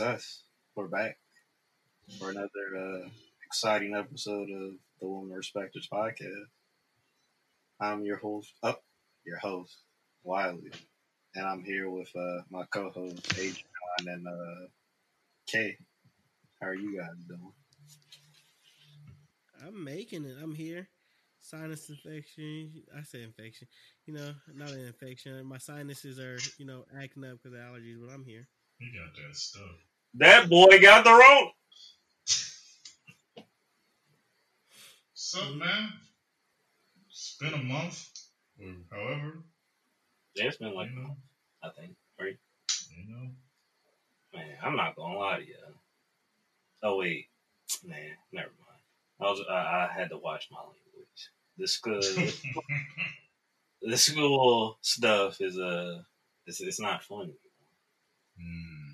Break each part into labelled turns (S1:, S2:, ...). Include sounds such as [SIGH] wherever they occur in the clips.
S1: and it's us. We're back for another uh, exciting episode of the Woman Respecters podcast. I'm your host, up oh, your host, Wiley, and I'm here with uh, my co-host Adrian and uh, Kay. How are you guys doing?
S2: I'm making it. I'm here. Sinus infection. I say infection. You know, not an infection. My sinuses are, you know, acting up because of allergies, but I'm here.
S3: You got that stuff.
S1: That boy got the rope.
S3: What's up, man? It's been a month, or however.
S1: Yeah, it's been like, you know, I think, right?
S3: You know.
S1: Man, I'm not gonna lie to you. Oh wait, man, never mind. I was I, I had to watch my language. The school, [LAUGHS] the school stuff is uh, it's it's not funny. Mm.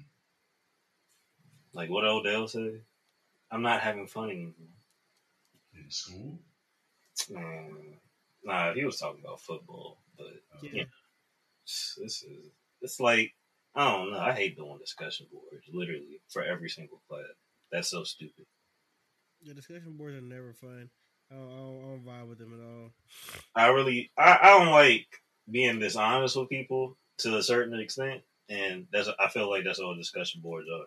S1: Like what Odell said, I'm not having fun anymore.
S3: In school?
S1: Um, nah, he was talking about football, but yeah, you know, this is it's like I don't know. I hate doing discussion boards, literally for every single class. That's so stupid.
S2: The discussion boards are never fun. I don't, I don't, I don't vibe with them at all.
S1: I really, I, I don't like being dishonest with people to a certain extent, and that's I feel like that's all discussion boards are.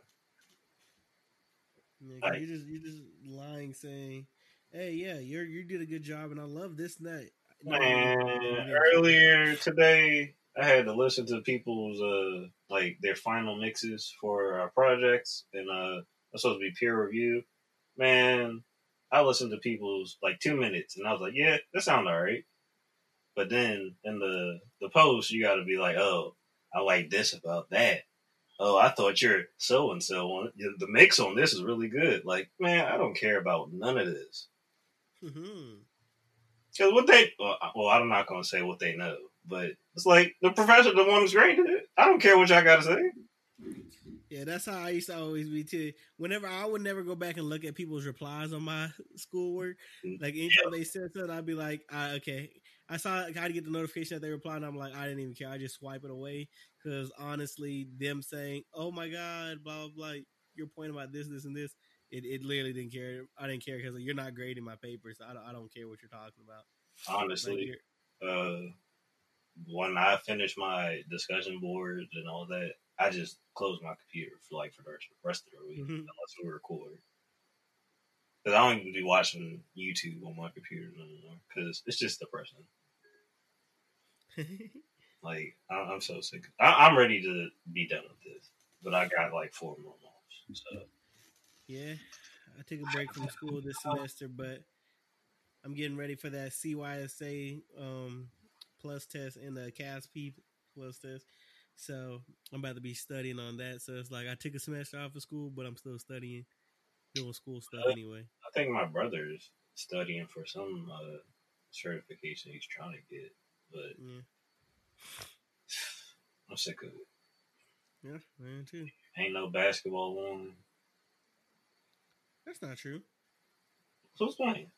S2: Yeah, you just you just lying, saying, "Hey, yeah, you you did a good job, and I love this night." that."
S1: Man, earlier today, I had to listen to people's uh like their final mixes for our projects, and uh, it's supposed to be peer review. Man, I listened to people's like two minutes, and I was like, "Yeah, that sounds alright." But then in the the post, you got to be like, "Oh, I like this about that." Oh, I thought you're so and so. The mix on this is really good. Like, man, I don't care about none of this. Because mm-hmm. what they, well, well, I'm not going to say what they know, but it's like the professor, the one who's graded it. I don't care what y'all got to say.
S2: Yeah, that's how I used to always be too. Whenever I would never go back and look at people's replies on my schoolwork, mm-hmm. like anytime yeah. they said something, I'd be like, ah, "Okay." I saw I had to get the notification that they replied, and I'm like, I didn't even care. I just swipe it away because honestly, them saying, "Oh my god," blah blah, blah your point about this, this, and this, it, it literally didn't care. I didn't care because you're not grading my papers. I don't, I don't care what you're talking about.
S1: Honestly, uh, when I finish my discussion boards and all that, I just close my computer for like for the rest of the week mm-hmm. unless we record. Because I don't even be watching YouTube on my computer anymore because it's just depressing. [LAUGHS] like I, am so sick. I, am ready to be done with this, but I got like four more months. So
S2: yeah, I took a break from school this semester, but I'm getting ready for that CYSA um, plus test and the CASP plus test. So I'm about to be studying on that. So it's like I took a semester off of school, but I'm still studying, doing school stuff uh, anyway.
S1: I think my brother's studying for some uh, certification he's trying to get, but yeah. I'm sick of it.
S2: Yeah, man, too.
S1: Ain't no basketball on.
S2: That's not true.
S1: Who's playing?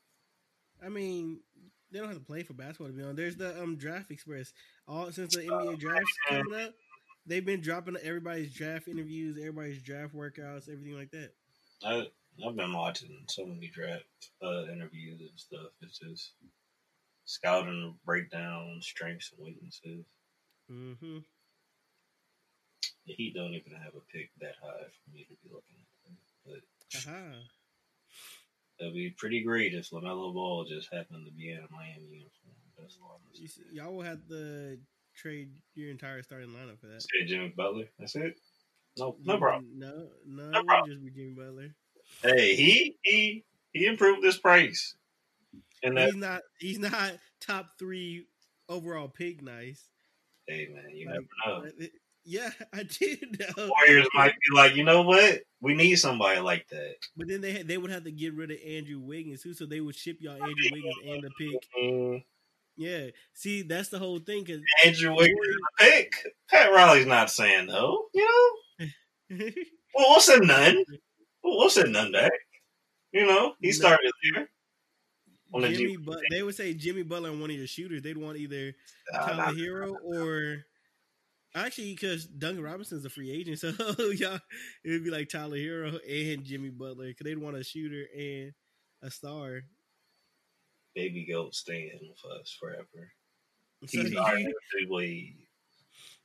S2: I mean, they don't have to play for basketball to be on. There's the um draft express. All since the NBA draft's [LAUGHS] coming up, they've been dropping everybody's draft interviews, everybody's draft workouts, everything like that.
S1: I I've been watching so many draft uh, interviews and stuff. It's just scouting breakdown, strengths and weaknesses. Mm-hmm. The Heat don't even have a pick that high for me to be looking at, but uh-huh. it'd be pretty great if LaMelo Ball just happened to be in a Miami uniform. That's all I'm
S2: see, Y'all will have to trade your entire starting lineup for that.
S1: Say Jimmy Butler. That's it. No, no problem.
S2: No, no, no problem. just be Jimmy Butler.
S1: Hey, he he he improved this price.
S2: And that, he's not he's not top three overall pick nice.
S1: Hey man, you like, never know.
S2: Yeah, [LAUGHS] I did.
S1: Know. Warriors might be like, you know what? We need somebody like that.
S2: But then they they would have to get rid of Andrew Wiggins too, so they would ship y'all Andrew [LAUGHS] Wiggins and the pick. Mm-hmm. Yeah, see, that's the whole thing. Cause
S1: Andrew Wiggins the pick. Pat Riley's not saying no. You know. [LAUGHS] well, we'll send none. We'll send none back. You know, he started there.
S2: Jimmy, but they would say Jimmy Butler and one of your shooters. They'd want either uh, Tyler Herro or Actually, because Duncan Robinson's a free agent, [LAUGHS] so y'all it'd be like Tyler Herro and Jimmy Butler because they'd want a shooter and a star.
S1: Baby goat staying with us forever.
S2: So
S1: He's
S2: you,
S1: our big way.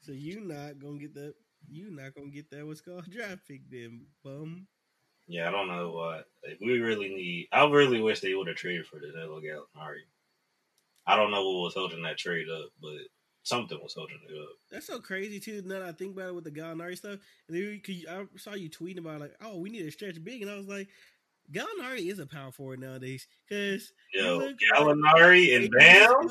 S2: so you not gonna get that. You not gonna get that. What's called draft pick then, bum.
S1: Yeah, I don't know what like, we really need. I really wish they would have traded for Danilo Gallinari. I don't know what was holding that trade up, but something was holding it up.
S2: That's so crazy too. Now that I think about it with the Gallinari stuff, and then you, I saw you tweeting about like, oh, we need to stretch big, and I was like, Gallinari is a power forward nowadays because
S1: Yo, Gallinari and
S2: eight
S1: Bam.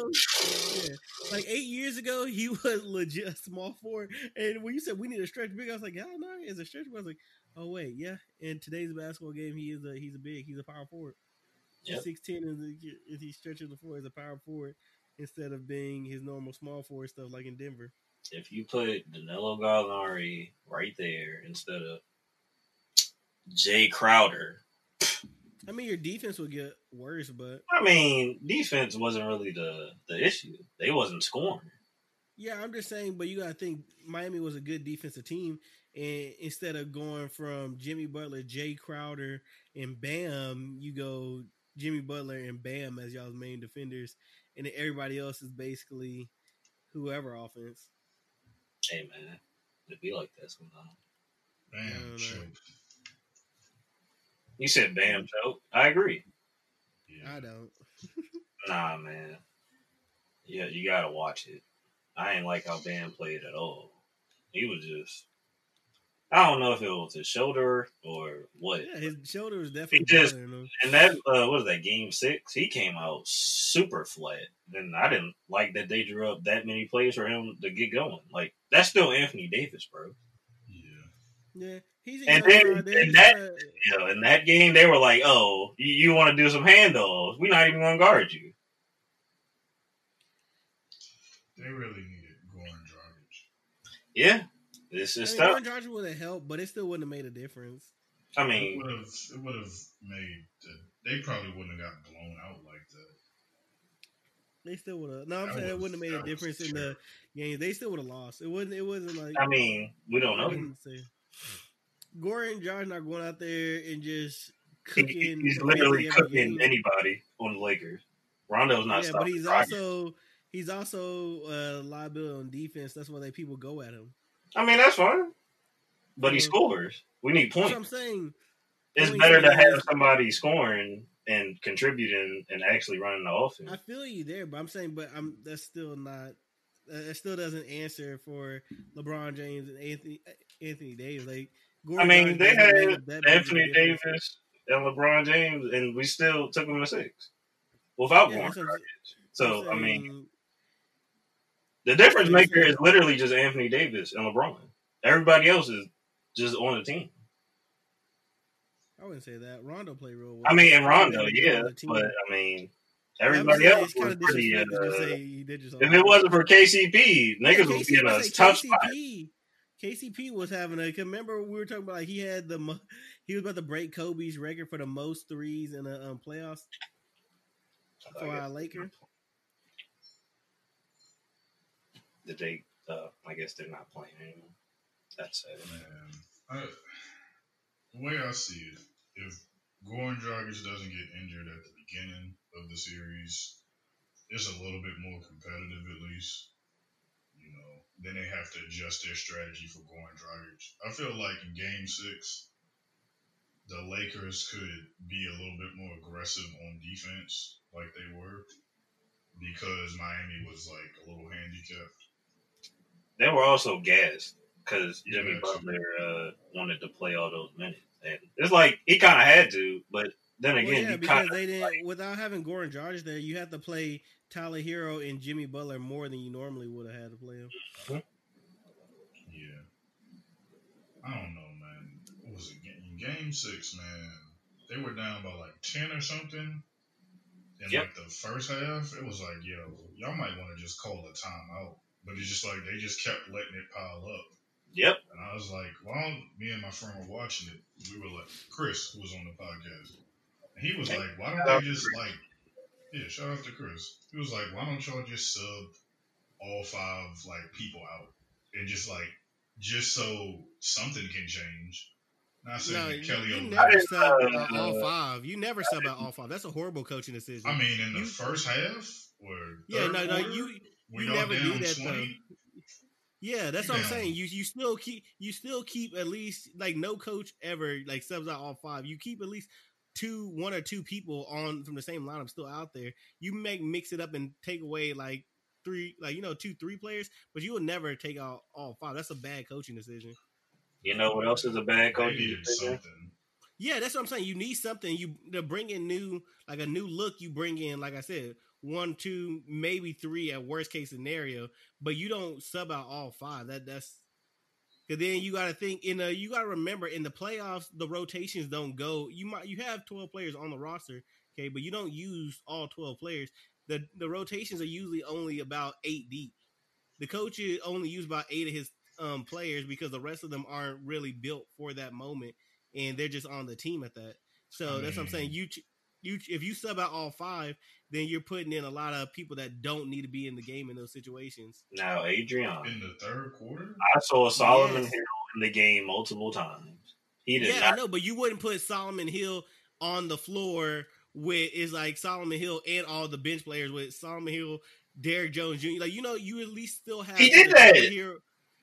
S2: yeah, like eight years ago, he [LAUGHS] was legit a small forward, and when you said we need to stretch big, I was like, Gallinari is a stretch. big. I was like, oh wait, yeah. In today's basketball game, he is a he's a big, he's a power forward.
S1: Yep.
S2: Six ten is if he stretches the floor as a power forward instead of being his normal small forward stuff like in Denver.
S1: If you put Danilo Gallinari right there instead of Jay Crowder,
S2: I mean, your defense would get worse, but
S1: I mean, defense wasn't really the the issue. They wasn't scoring.
S2: yeah, I'm just saying. But you got to think Miami was a good defensive team, and instead of going from Jimmy Butler, Jay Crowder, and Bam, you go Jimmy Butler and Bam as y'all's main defenders, and then everybody else is basically whoever offense.
S1: Hey man, it'd be like that sometimes.
S3: Bam,
S2: No, no.
S3: choke.
S1: You said Bam choke. I agree.
S3: Yeah.
S2: I don't. [LAUGHS]
S1: Nah, man. Yeah, you gotta watch it. I ain't like how Bam played at all. He was just. I don't know if it was his shoulder or what.
S2: Yeah, his shoulder was definitely
S1: just-
S2: bothering.
S1: And that uh, what was that game six? He came out super flat, and I didn't like that they drew up that many plays for him to get going. Like that's still Anthony Davis, bro.
S3: Yeah.
S2: Yeah, he's
S1: And then-
S2: guy. They
S1: and that-
S2: gotta-
S1: You know, in that game, they were like, "Oh, you, you want to do some handoffs? We're not even gonna guard you."
S3: They really needed Goran Dragic.
S1: Yeah, this
S2: I
S1: is
S2: mean,
S1: tough.
S2: Aaron Rodgers would have helped, but it still wouldn't have made a difference.
S1: I
S3: It
S1: mean,
S3: would have. It would have made. The, they probably wouldn't have got blown out like that.
S2: They still would have. No, I'm
S3: That
S2: saying it wouldn't have made a difference in the game. They still would have lost. It wasn't. It wasn't like.
S1: I mean, we don't
S2: I
S1: know.
S2: wouldn't. Goran and Josh not going out there and just cooking.
S1: he's literally cooking
S2: game.
S1: anybody on the Lakers. Rondo's not
S2: Yeah, but he's
S1: Dragic.
S2: also he's also a liability on defense. That's why they people go at him.
S1: I mean, that's fine. But he
S2: Mhm.
S1: scores. We need
S2: what I'm saying.
S1: It's
S2: points
S1: better to have somebody scoring and contributing and actually running the offense.
S2: I feel you there, but I'm saying, but I'm that's still not. Uh, it still doesn't answer for LeBron James and Anthony Anthony Davis. Like, Goran
S1: I mean, they had
S2: that big of
S1: Anthony
S2: difference.
S1: Davis and LeBron James, and we still took them to six without
S2: Yeah,
S1: going
S2: that's what I'm
S1: Dragic. So,
S2: I'm
S1: mean, the difference maker is literally just Anthony Davis and LeBron. Everybody else is just on the team.
S2: I wouldn't say that. Rondo played real well.
S1: I mean, and
S2: Rondo
S1: yeah,
S2: on the team.
S1: but I mean,
S2: I
S1: everybody
S2: say
S1: else was pretty. Uh,
S2: disrespectful to say he did just
S1: if it wasn't for KCP,
S2: Yeah,
S1: niggas would be
S2: KCP
S1: in a
S2: I
S1: tough spot.
S2: KCP, KCP was having a. Remember, we were talking about like he had the he was about to break Kobe's record for the most threes in the um, playoffs for our Laker.
S1: Did they? Uh, I guess they're not playing anymore. That's it.
S3: Man, I, the way I see it, if Goran Dragic doesn't get injured at the beginning of the series, it's a little bit more competitive at least. You know, then they have to adjust their strategy for Goran Dragic. I feel like in Game Six, the Lakers could be a little bit more aggressive on defense, like they were, because Miami was like a little handicapped.
S1: They were also gassed because
S3: Yeah,
S1: Jimmy
S3: too.
S1: Butler uh, wanted to play all those minutes, and it's like he kind of had to, but then
S2: Well,
S1: again,
S2: yeah,
S1: you
S2: because
S1: kind of
S2: they didn't without having Goran Dragic there, you have to play Tyler Herro and Jimmy Butler more than you normally would have had to play him.
S3: Yeah. I don't know, man. What was it? In game six, man, they were down by like 10 or something. In
S1: Yep.
S3: like the first half, it was like, yo, y'all might want to just call a timeout. But it's just like they just kept letting it pile up.
S1: yep.
S3: And I was like, why don't me and my friend were watching it? We were like, Chris, who was on the podcast. And he was
S1: Hey,
S3: like, why don't
S1: out
S3: they just
S1: Chris.
S3: like, yeah, shout out to Chris. He was like, why don't y'all just sub all five like people out? and just like just so something can change. Not saying
S2: No,
S3: that
S2: you,
S3: Kelly
S2: you never
S1: didn't,
S2: sub
S1: uh,
S2: out all five. You never sub out all five. That's a horrible coaching decision.
S3: I mean, in the
S2: You-
S3: first half or
S2: yeah, no, no,
S3: quarter,
S2: you
S3: when
S2: you never do that,
S3: 20,
S2: Yeah, that's
S3: You
S2: what I'm saying. You you still keep you still keep at least like no coach ever like subs out all five. You keep at least two one or two people on from the same lineup still out there. You make mix it up and take away like three like you know two three players, but you will never take out all five. That's a bad coaching decision.
S1: You know what else is a bad coaching decision?
S3: something.
S2: Yeah, that's what I'm saying. You need something. You to bring in new like a new look. You bring in like I said one, two, maybe three at worst case scenario, but you don't sub out all five. That that's because then you got to think in the you got to remember in the playoffs the rotations don't go. You might you have 12 players on the roster, okay, but you don't use all 12 players. The the rotations are usually only about eight deep. The coach is only used about eight of his um, players because the rest of them aren't really built for that moment, and they're just on the team at that. So
S3: I
S2: that's what I'm saying. You ch- you if you sub out all five, then you're putting in a lot of people that don't need to be in the game in those situations.
S1: Now, Adrian,
S3: In the third quarter,
S1: I saw Solomon
S2: Yes.
S1: Hill in the game multiple times. He did
S2: Yeah, I
S1: not.
S2: know, but you wouldn't put Solomon Hill on the floor with is like Solomon Hill and all the bench players with Solomon Hill, Derrick Jones Jr. Like you know, you at least still have
S1: He did
S2: either
S1: that.
S2: Tyler Herro.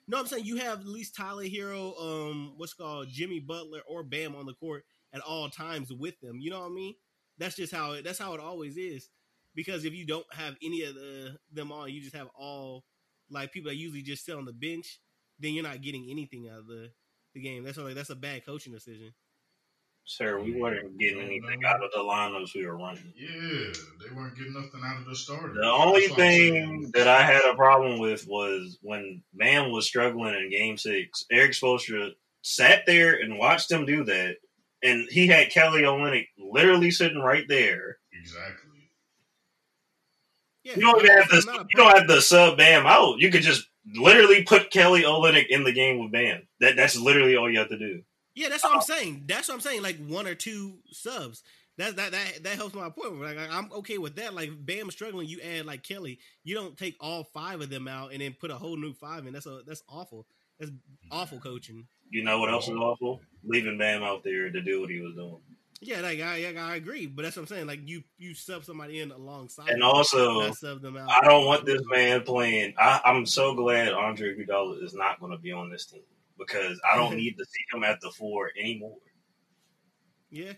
S2: No, I'm saying you have at least Tyler Herro, um, what's called Jimmy Butler or Bam on the court at all times with them. You know what I mean? That's just how it. That's how it always is. Because if you don't have any of the them on, you just have all like people that usually just sit on the bench. Then you're not getting anything out of the the game. That's like that's a bad coaching decision.
S1: Sir, we weren't getting anything out of the lineups we were running.
S3: yeah, they weren't getting nothing out of the starters.
S1: The only
S3: That's what I'm saying.
S1: thing that I had a problem with was when Bam was struggling in Game Six. Erik Spoelstra sat there and watched him do that, and he had Kelly Olynyk literally sitting right there.
S3: exactly.
S2: Yeah,
S1: You don't even have to.
S2: I'm
S1: You don't have to sub Bam out. You could just literally put Kelly Olynyk in the game with Bam. That that's literally all you have to do.
S2: Yeah, that's what I'm saying. That's what I'm saying. Like one or two subs. That that that that helps my point. Like I'm okay with that. Like Bam struggling, you add like Kelly. You don't take all five of them out and then put a whole new five in. That's a that's awful. That's awful coaching.
S1: You know what else is awful? Leaving Bam out there to do what he was doing.
S2: Yeah, like I, I agree. But that's what I'm saying. Like you you sub somebody in alongside,
S1: And also,
S2: not sub them out.
S1: I don't want this man playing. I, I'm so glad Andre Iguodala is not going to be on this team because I don't [LAUGHS] need to see him at the four anymore.
S2: Yeah.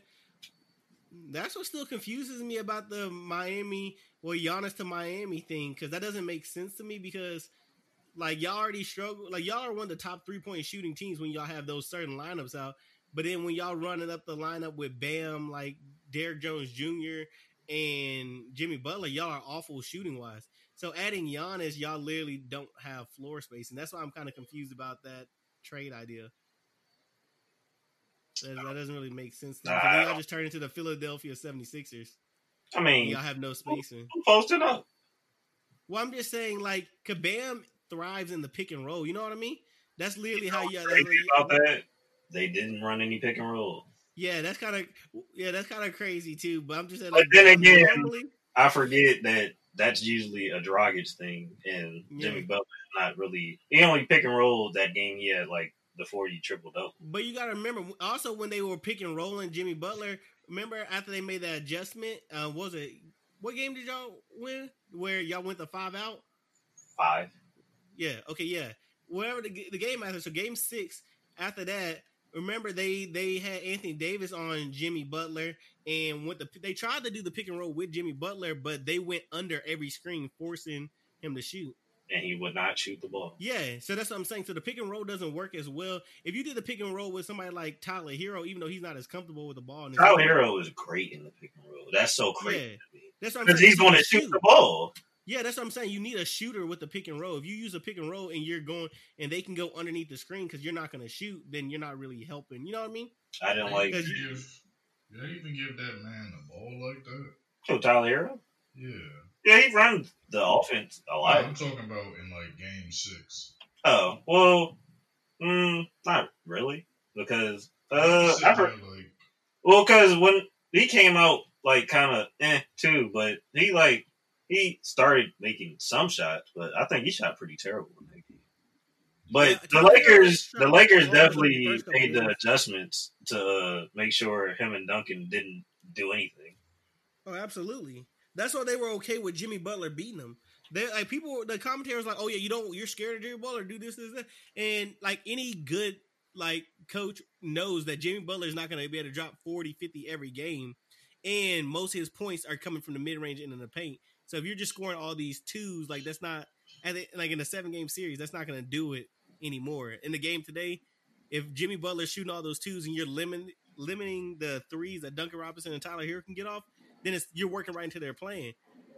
S2: That's what still confuses me about the Miami, well, Giannis to Miami thing, because that doesn't make sense to me because, like, y'all already struggle. Like, y'all are one of the top three point shooting teams when y'all have those certain lineups out. But then when y'all running up the lineup with Bam, like Derrick Jones Jr. and Jimmy Butler, y'all are awful shooting wise. So adding Giannis, y'all literally don't have floor space. And that's why I'm kind of confused about that trade idea. That, that doesn't really make sense. To. 'Cause then y'all just turn into the Philadelphia 76ers.
S1: I mean,
S2: y'all have no spacing.
S1: who posted up?
S2: Well, I'm just saying, like, Kabam thrives in the pick and roll. You know what I mean? That's literally how you.
S1: Crazy about that? They didn't run any pick and roll.
S2: Yeah, that's kind of yeah, that's kind of crazy too. But I'm just saying,
S1: But then again-
S2: normally,
S1: I forget that that's usually a Dragic thing, and
S2: Yeah.
S1: Jimmy Butler not really. He only pick and roll that game. He had like the forty triple double.
S2: but you got to remember also when they were pick and rolling Jimmy Butler. Remember after they made that adjustment? Uh, what was it what game did y'all win? Where y'all went the five out?
S1: Five.
S2: Yeah. Okay. Yeah. Whatever the, the game after. So game six. After that, remember they they had Anthony Davis on Jimmy Butler and went the they tried to do the pick and roll with Jimmy Butler, but they went under every screen, forcing him to shoot.
S1: And he would not shoot the ball.
S2: Yeah, so that's what I'm saying. So the pick and roll doesn't work as well. If you did the pick and roll with somebody like Tyler Herro, even though he's not as comfortable with the ball, in
S1: Tyler
S2: hand,
S1: Herro is great in the pick and roll. That's so crazy
S2: Yeah. that's
S1: because he's going to
S2: a
S1: shoot the ball.
S2: Yeah, that's what I'm saying. You need a shooter with the pick and roll. If you use a pick and roll and you're going and they can go underneath the screen because you're not going to shoot, then you're not really helping. You know what I mean?
S1: I didn't like
S3: even
S2: Because you-
S3: give, they even give that man the ball like that.
S1: oh, Tyler Herro.
S3: Yeah.
S1: Yeah, he ran the offense a
S3: No,
S1: lot.
S3: I'm talking about in like game six.
S1: Oh well, mm, not really because uh,
S3: Just
S1: I for,
S3: there like,
S1: well because when he came out like kind of eh too, but he like he started making some shots, but I think he shot pretty terrible. in. But
S2: Yeah,
S1: the
S2: Tyler Herro
S1: Lakers, the Lakers
S2: all the
S1: definitely made the adjustments to uh, make sure him and Duncan didn't do anything.
S2: Oh, absolutely. That's why they were okay with Jimmy Butler beating them. They like people. The commentators like, oh yeah, you don't. You're scared of Jimmy Butler. Do this, this, that. And like any good like coach knows that Jimmy Butler is not going to be able to drop 40, 50 every game, and most of his points are coming from the mid range and in the paint. So if you're just scoring all these twos, like that's not they, like in a seven game series, that's not going to do it anymore. In the game today, if Jimmy Butler's shooting all those twos and you're limit, limiting the threes that Duncan Robinson and Tyler Herro can get off, then it's you're working right into their plan.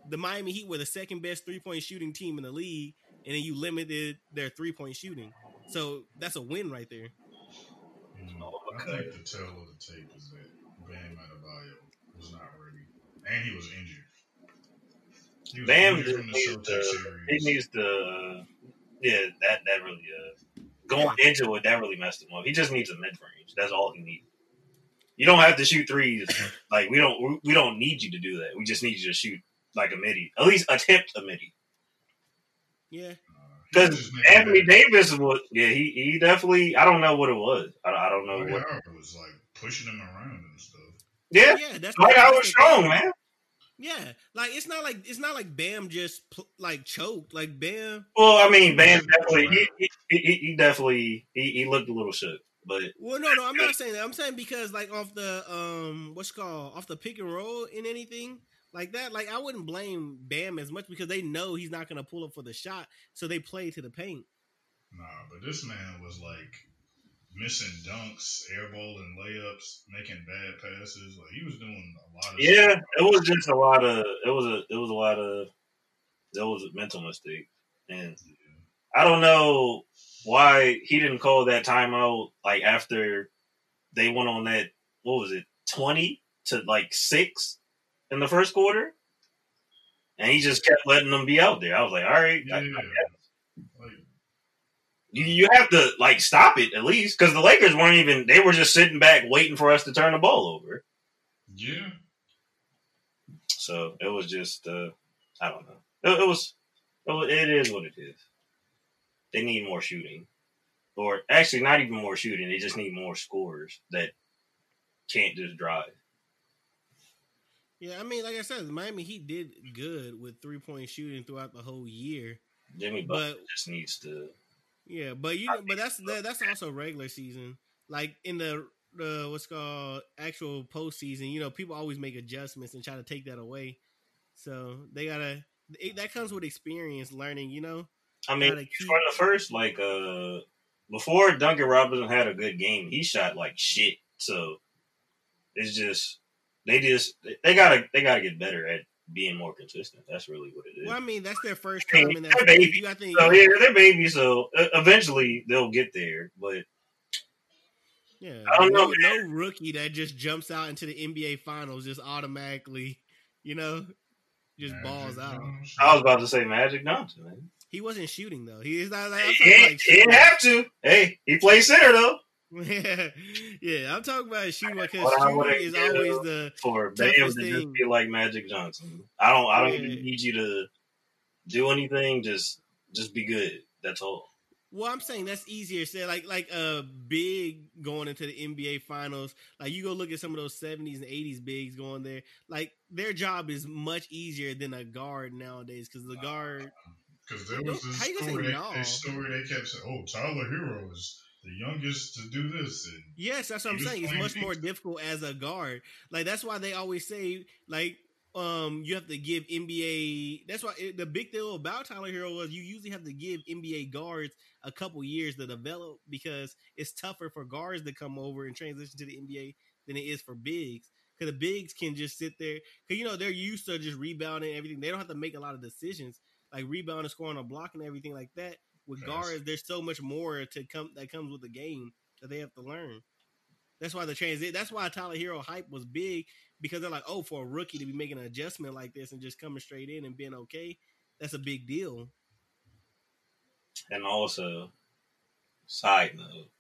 S2: The Miami Heat were the second best three point shooting team in the league, and then you limited their three point shooting. So that's a win right there.
S3: Mm,
S1: Oh,
S3: I think the tell of the tape is that Bam Adebayo was not ready, and he was injured. He was
S1: Bam
S3: injured
S1: just
S3: the
S1: needs to, he needs to, uh, yeah, that that really, uh, going into it, that really messed him up. He just needs a mid range. That's all he needs. You don't have to shoot threes. [LAUGHS] Like we don't, we- we don't need you to do that. We just need you to shoot like a midi, at least attempt a midi.
S2: Yeah,
S1: Because
S3: was
S1: Anthony Davis was, yeah, he he definitely. I don't know what it was. I, I don't know
S3: Dwight
S1: what.
S3: Howard was like pushing him around and stuff.
S1: Yeah,
S2: yeah. That's
S1: like
S2: that's
S1: I was
S2: thing.
S1: strong, man.
S2: Yeah, like it's not like it's not like Bam just pl- like choked. Like Bam,
S1: Well, I mean, Bam definitely, he he, he, he definitely, he, he looked a little shook, but
S2: Well, no, no, I'm not saying that. I'm saying because like off the um, what's it called off the pick and roll in anything like that, like I wouldn't blame Bam as much because they know he's not going to pull up for the shot, so they play to the paint.
S3: Nah, but this man was like missing dunks, airballing layups, making bad passes. Like he was doing a lot of
S1: yeah,
S3: stuff.
S1: it was just a lot of, it was a, it was a lot of, that was a mental mistake, and I don't know why he didn't call that timeout like after they went on that what was it twenty to like six in the first quarter, and he just kept letting them be out there. I was like, all right,
S3: Yeah,
S1: I-
S3: like
S1: you, you have to like stop it at least because the Lakers weren't even they were just sitting back waiting for us to turn the ball over.
S3: yeah.
S1: So it was just uh, I don't know. It, it was it was- it is what it is. They need more shooting, or actually not even more shooting. They just need more scorers that can't just drive.
S2: Yeah, I mean, like I said, Miami Heat did good with three point shooting throughout the whole year.
S1: Jimmy Butler
S2: But
S1: just needs to.
S2: yeah, but you but that's that, that's also regular season. Like in the the what's called actual postseason, you know, people always make adjustments and try to take that away. So they gotta it, that comes with experience, learning. You know,
S1: I mean,
S2: Gotta
S1: for the first like uh before Duncan Robinson had a good game, he shot like shit. So it's just they just they gotta they gotta get better at being more consistent. That's really what it is.
S2: well, I mean, that's their first
S1: I mean,
S2: time in that.
S1: they're
S2: space.
S1: babies,
S2: You got think,
S1: So yeah, they're babies, so uh, eventually they'll get there. But
S2: yeah,
S1: I don't
S2: no,
S1: know,
S2: no rookie that just jumps out into the NBA finals just automatically, you know, just
S3: Magic
S2: balls out.
S3: Johnson.
S1: I was about to say Magic Johnson. Man.
S2: He wasn't shooting though. He is not like I'm
S1: He,
S2: like
S1: he didn't have to. Hey, he plays center though.
S2: yeah, [LAUGHS] yeah. I'm talking about shooting because shooting is always
S1: uh,
S2: the
S1: For Bam to just be like Magic Johnson. I don't. I don't
S2: Yeah.
S1: even need you to do anything. Just just be good. That's all.
S2: Well, I'm saying that's easier said. Like like a big going into the NBA finals. Like you go look at some of those 70s and 80s bigs going there. Like their job is much easier than a guard nowadays because the guard.
S3: Because there was this
S2: How you gonna
S3: story, they,
S2: no?
S3: they story they kept saying, "Oh, Tyler Herro is the youngest to do this," and
S2: Yes, that's what I'm saying. It's much more difficult as a guard. Like that's why they always say like um you have to give NBA. That's why it, the big deal about Tyler Herro was you usually have to give NBA guards a couple years to develop because it's tougher for guards to come over and transition to the NBA than it is for bigs. Because the bigs can just sit there because you know they're used to just rebounding everything. They don't have to make a lot of decisions like rebounding, scoring, or blocking, everything like that. With
S3: Yes.
S2: guards, there's so much more to come that comes with the game that they have to learn. That's why the transit. That's why Tyler Herro hype was big because they're like, oh, for a rookie to be making an adjustment like this and just coming straight in and being okay, that's a big deal.
S1: And also, side note,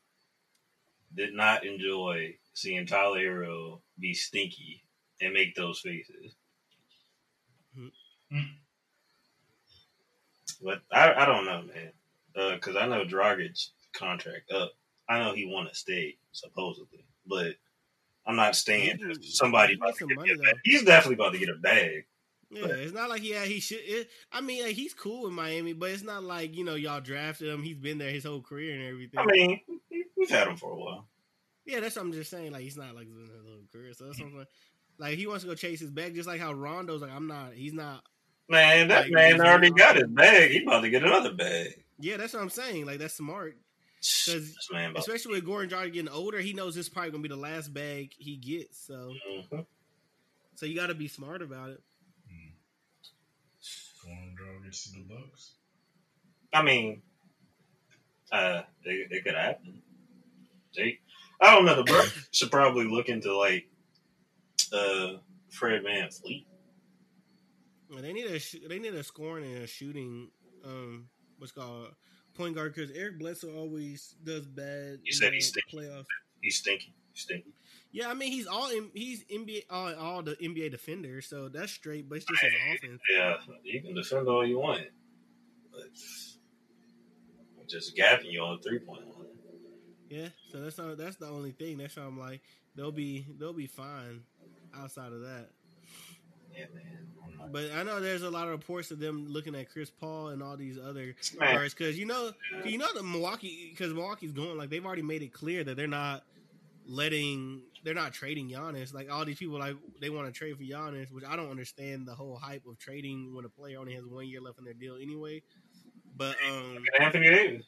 S1: did not enjoy seeing Tyler Herro be stinky and make those faces.
S2: Mhm.
S3: Mm.
S1: But I, I don't know, man. Uh, because I know Dragic contract up. I know he want to stay supposedly, but I'm not staying. Somebody about
S2: get
S1: to get
S2: money, though.
S1: He's definitely about to get a bag.
S2: Yeah, it's not like yeah he should. It, I mean, like, he's cool in Miami, but it's not like you know y'all drafted him. He's been there his whole career and everything.
S1: I mean, we've had him for a while.
S2: yeah, that's what I'm just saying. Like he's not like his whole career, so that's something. Like he wants to go chase his bag, just like how Rondo's like I'm not. He's not.
S1: Man, that
S2: Like,
S1: man already
S2: not-
S1: got his bag. He about to get another bag.
S2: Yeah, that's what I'm saying. Like that's smart,
S1: This man
S2: especially with Goran Dragic getting older. He knows this is probably gonna be the last bag he gets. So,
S1: Mhm.
S2: so you got to be smart about it.
S3: Going draw gets to the Bucks.
S1: I mean, uh, it, it could happen. They, I don't know. The Bucks [COUGHS] should probably look into like uh Fred
S2: VanVleet. They need a sh- they need a scoring and a shooting. Um, what's called point guard because Eric Bledsoe always does bad.
S1: You said
S2: in
S1: he's
S2: the
S1: stinky.
S2: playoffs.
S1: He's stinky. He's stinky.
S2: Yeah, I mean he's all in, he's NBA all, all the NBA defender, so that's straight. But it's just his offense.
S1: Yeah, you can defend all you want, but just gapping you on three point line.
S2: Yeah, so that's not that's the only thing. That's why I'm like they'll be they'll be fine outside of that.
S1: Yeah, man.
S2: But I know there's a lot of reports of them looking at Chris Paul and all these other
S1: Man,
S2: guards because you know you know the Milwaukee because Milwaukee's going like they've already made it clear that they're not letting they're not trading Giannis. Like all these people like they want to trade for Giannis, which I don't understand the whole hype of trading when a player only has one year left in their deal anyway. But um
S1: Anthony Davis.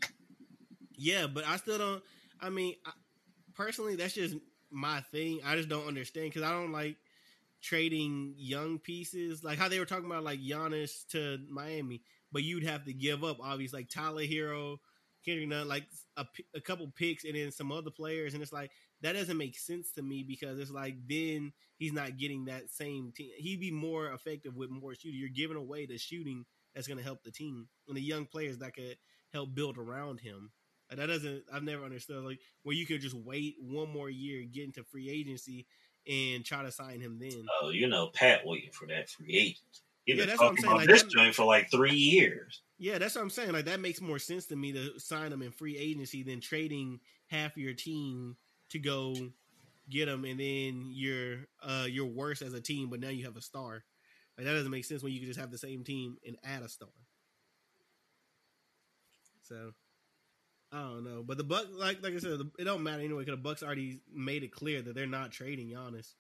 S2: yeah, but I still don't. I mean, I, personally, that's just my thing. I just don't understand because I don't like trading young pieces, like how they were talking about like Giannis to Miami, but you'd have to give up obviously like Tyler Herro, Kendrick Nunn, like a couple picks, and then some other players, and it's like that doesn't make sense to me because it's like then he's not getting that same team. He'd be more effective with more shooting. You're giving away the shooting that's going to help the team and the young players that could help build around him. Like, that doesn't. I've never understood like where you could just wait one more year, get into free agency, and try to sign him then.
S1: Oh, you know, Pat waiting for that free agent. He
S2: Yeah, that's what I'm saying, like,
S1: this
S2: that-
S1: joint for like three years.
S2: Yeah, that's what I'm saying. Like that makes more sense to me to sign him in free agency than trading half your team to go get him, and then you're uh you're worse as a team, but now you have a star. Like that doesn't make sense when you can just have the same team and add a star. So I don't know, but the Buck, like like I said, it don't matter anyway because the Bucks already made it clear that they're not trading Giannis.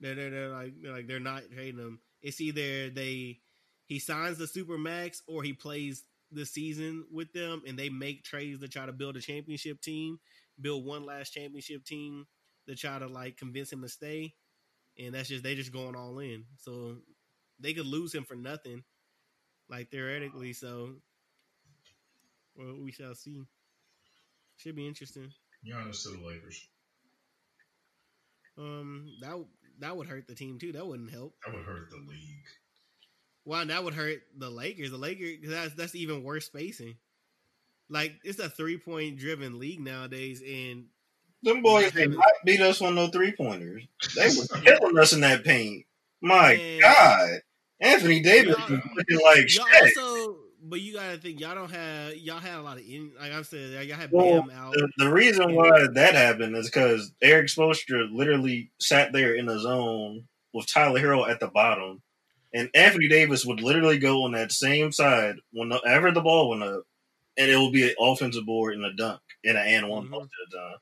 S2: They're they're, they're like they're like they're not trading him. It's either they he signs the super max or he plays the season with them and they make trades to try to build a championship team, build one last championship team to try to like convince him to stay. And that's just they just going all in. So they could lose him for nothing, like theoretically. So well, we shall see. Should be interesting.
S3: Giannis to the Lakers.
S2: Um, that that would hurt the team too. That wouldn't help.
S3: That would hurt the league.
S2: Well, that would hurt the Lakers. The Lakers, 'cause that's that's even worse spacing. Like it's a three point driven league nowadays, and
S1: Them boys did not beat us on no three pointers. They were [LAUGHS] killing us in that paint. My
S2: Man.
S1: God. Anthony Davis
S2: Y'all-
S1: was looking like
S2: y'all
S1: Shaq.
S2: also, but you gotta think y'all don't have y'all had a lot of in like I said, y'all had
S1: Well,
S2: Bam out.
S1: The, the reason why that happened is because Erik Spoelstra literally sat there in the zone with Tyler Herro at the bottom, and Anthony Davis would literally go on that same side whenever the ball went up, and it would be an offensive board and a dunk and an and one
S2: Mhm.
S1: most of the time.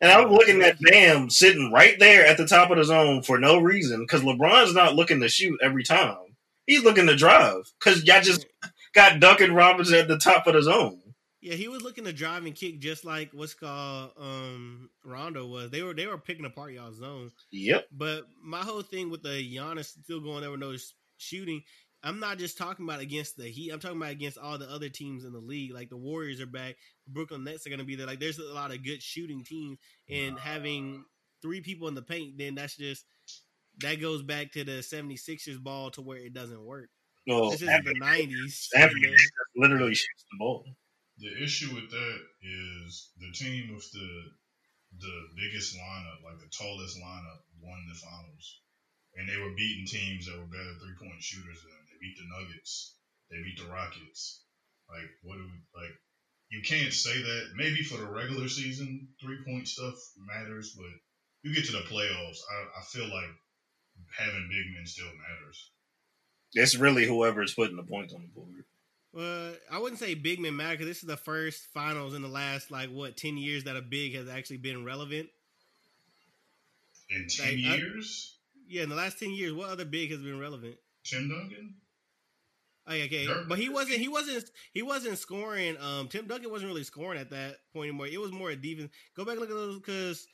S1: And I'm looking at Bam sitting right there at the top of the zone for no reason because LeBron's not looking to shoot every time. He's looking to drive because y'all just got Duncan Robinson at the top of the zone.
S2: Yeah, he was looking to drive and kick just like what's called um Rondo was. They were they were picking apart y'all's zone.
S1: Yep.
S2: But my whole thing with the Giannis still going with no shooting, I'm not just talking about against the Heat. I'm talking about against all the other teams in the league. Like the Warriors are back, Brooklyn Nets are going to be there. Like there's a lot of good shooting teams, and having three people in the paint, then that's just that goes back to the 76ers ball to where it doesn't work.
S1: Well,
S2: This isn't the 90s.
S1: Anthony
S2: you
S1: literally shoots the ball.
S3: The issue with that is the team with the the biggest lineup, like the tallest lineup, won the finals, and they were beating teams that were better three point shooters than them. They beat the Nuggets, they beat the Rockets, Like, what do we, like? You can't say that. Maybe for the regular season, three point stuff matters, but you get to the playoffs, I, I feel like having big men still matters.
S1: It's really whoever is putting the points on the board.
S2: Well, I wouldn't say big men matter because this is the first finals in the last like what ten years that a big has actually been relevant.
S3: In ten
S2: Like, I-
S3: years,
S2: Yeah, in the last ten years, what other big has been relevant?
S3: Tim Duncan.
S2: Oh, yeah, okay,
S3: Dirk.
S2: but he wasn't. He wasn't. He wasn't scoring. Um, Tim Duncan wasn't really scoring at that point anymore. It was more a defense. Go back and look at those because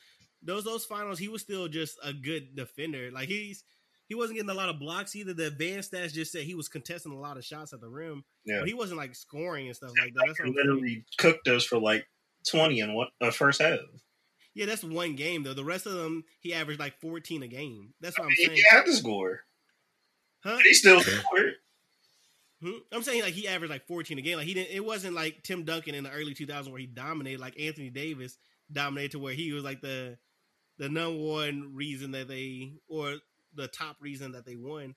S2: those those finals, he was still just a good defender. Like he's he wasn't getting a lot of blocks either. The advanced stats just said he was contesting a lot of shots at the rim,
S1: Yeah,
S2: but he wasn't like scoring and stuff like that. That's what
S1: he
S2: I'm
S1: literally cooked us for like twenty in what uh, first half.
S2: Yeah, that's one game though. The rest of them, he averaged like fourteen a game. That's what I'm
S1: He
S2: saying.
S1: He had to score.
S2: Huh?
S1: He still scored.
S2: Hmm? I'm saying like he averaged like 14 a game. Like he didn't. It wasn't like Tim Duncan in the early 2000s where he dominated. Like Anthony Davis dominated to where he was like the the number one reason that they or the top reason that they won.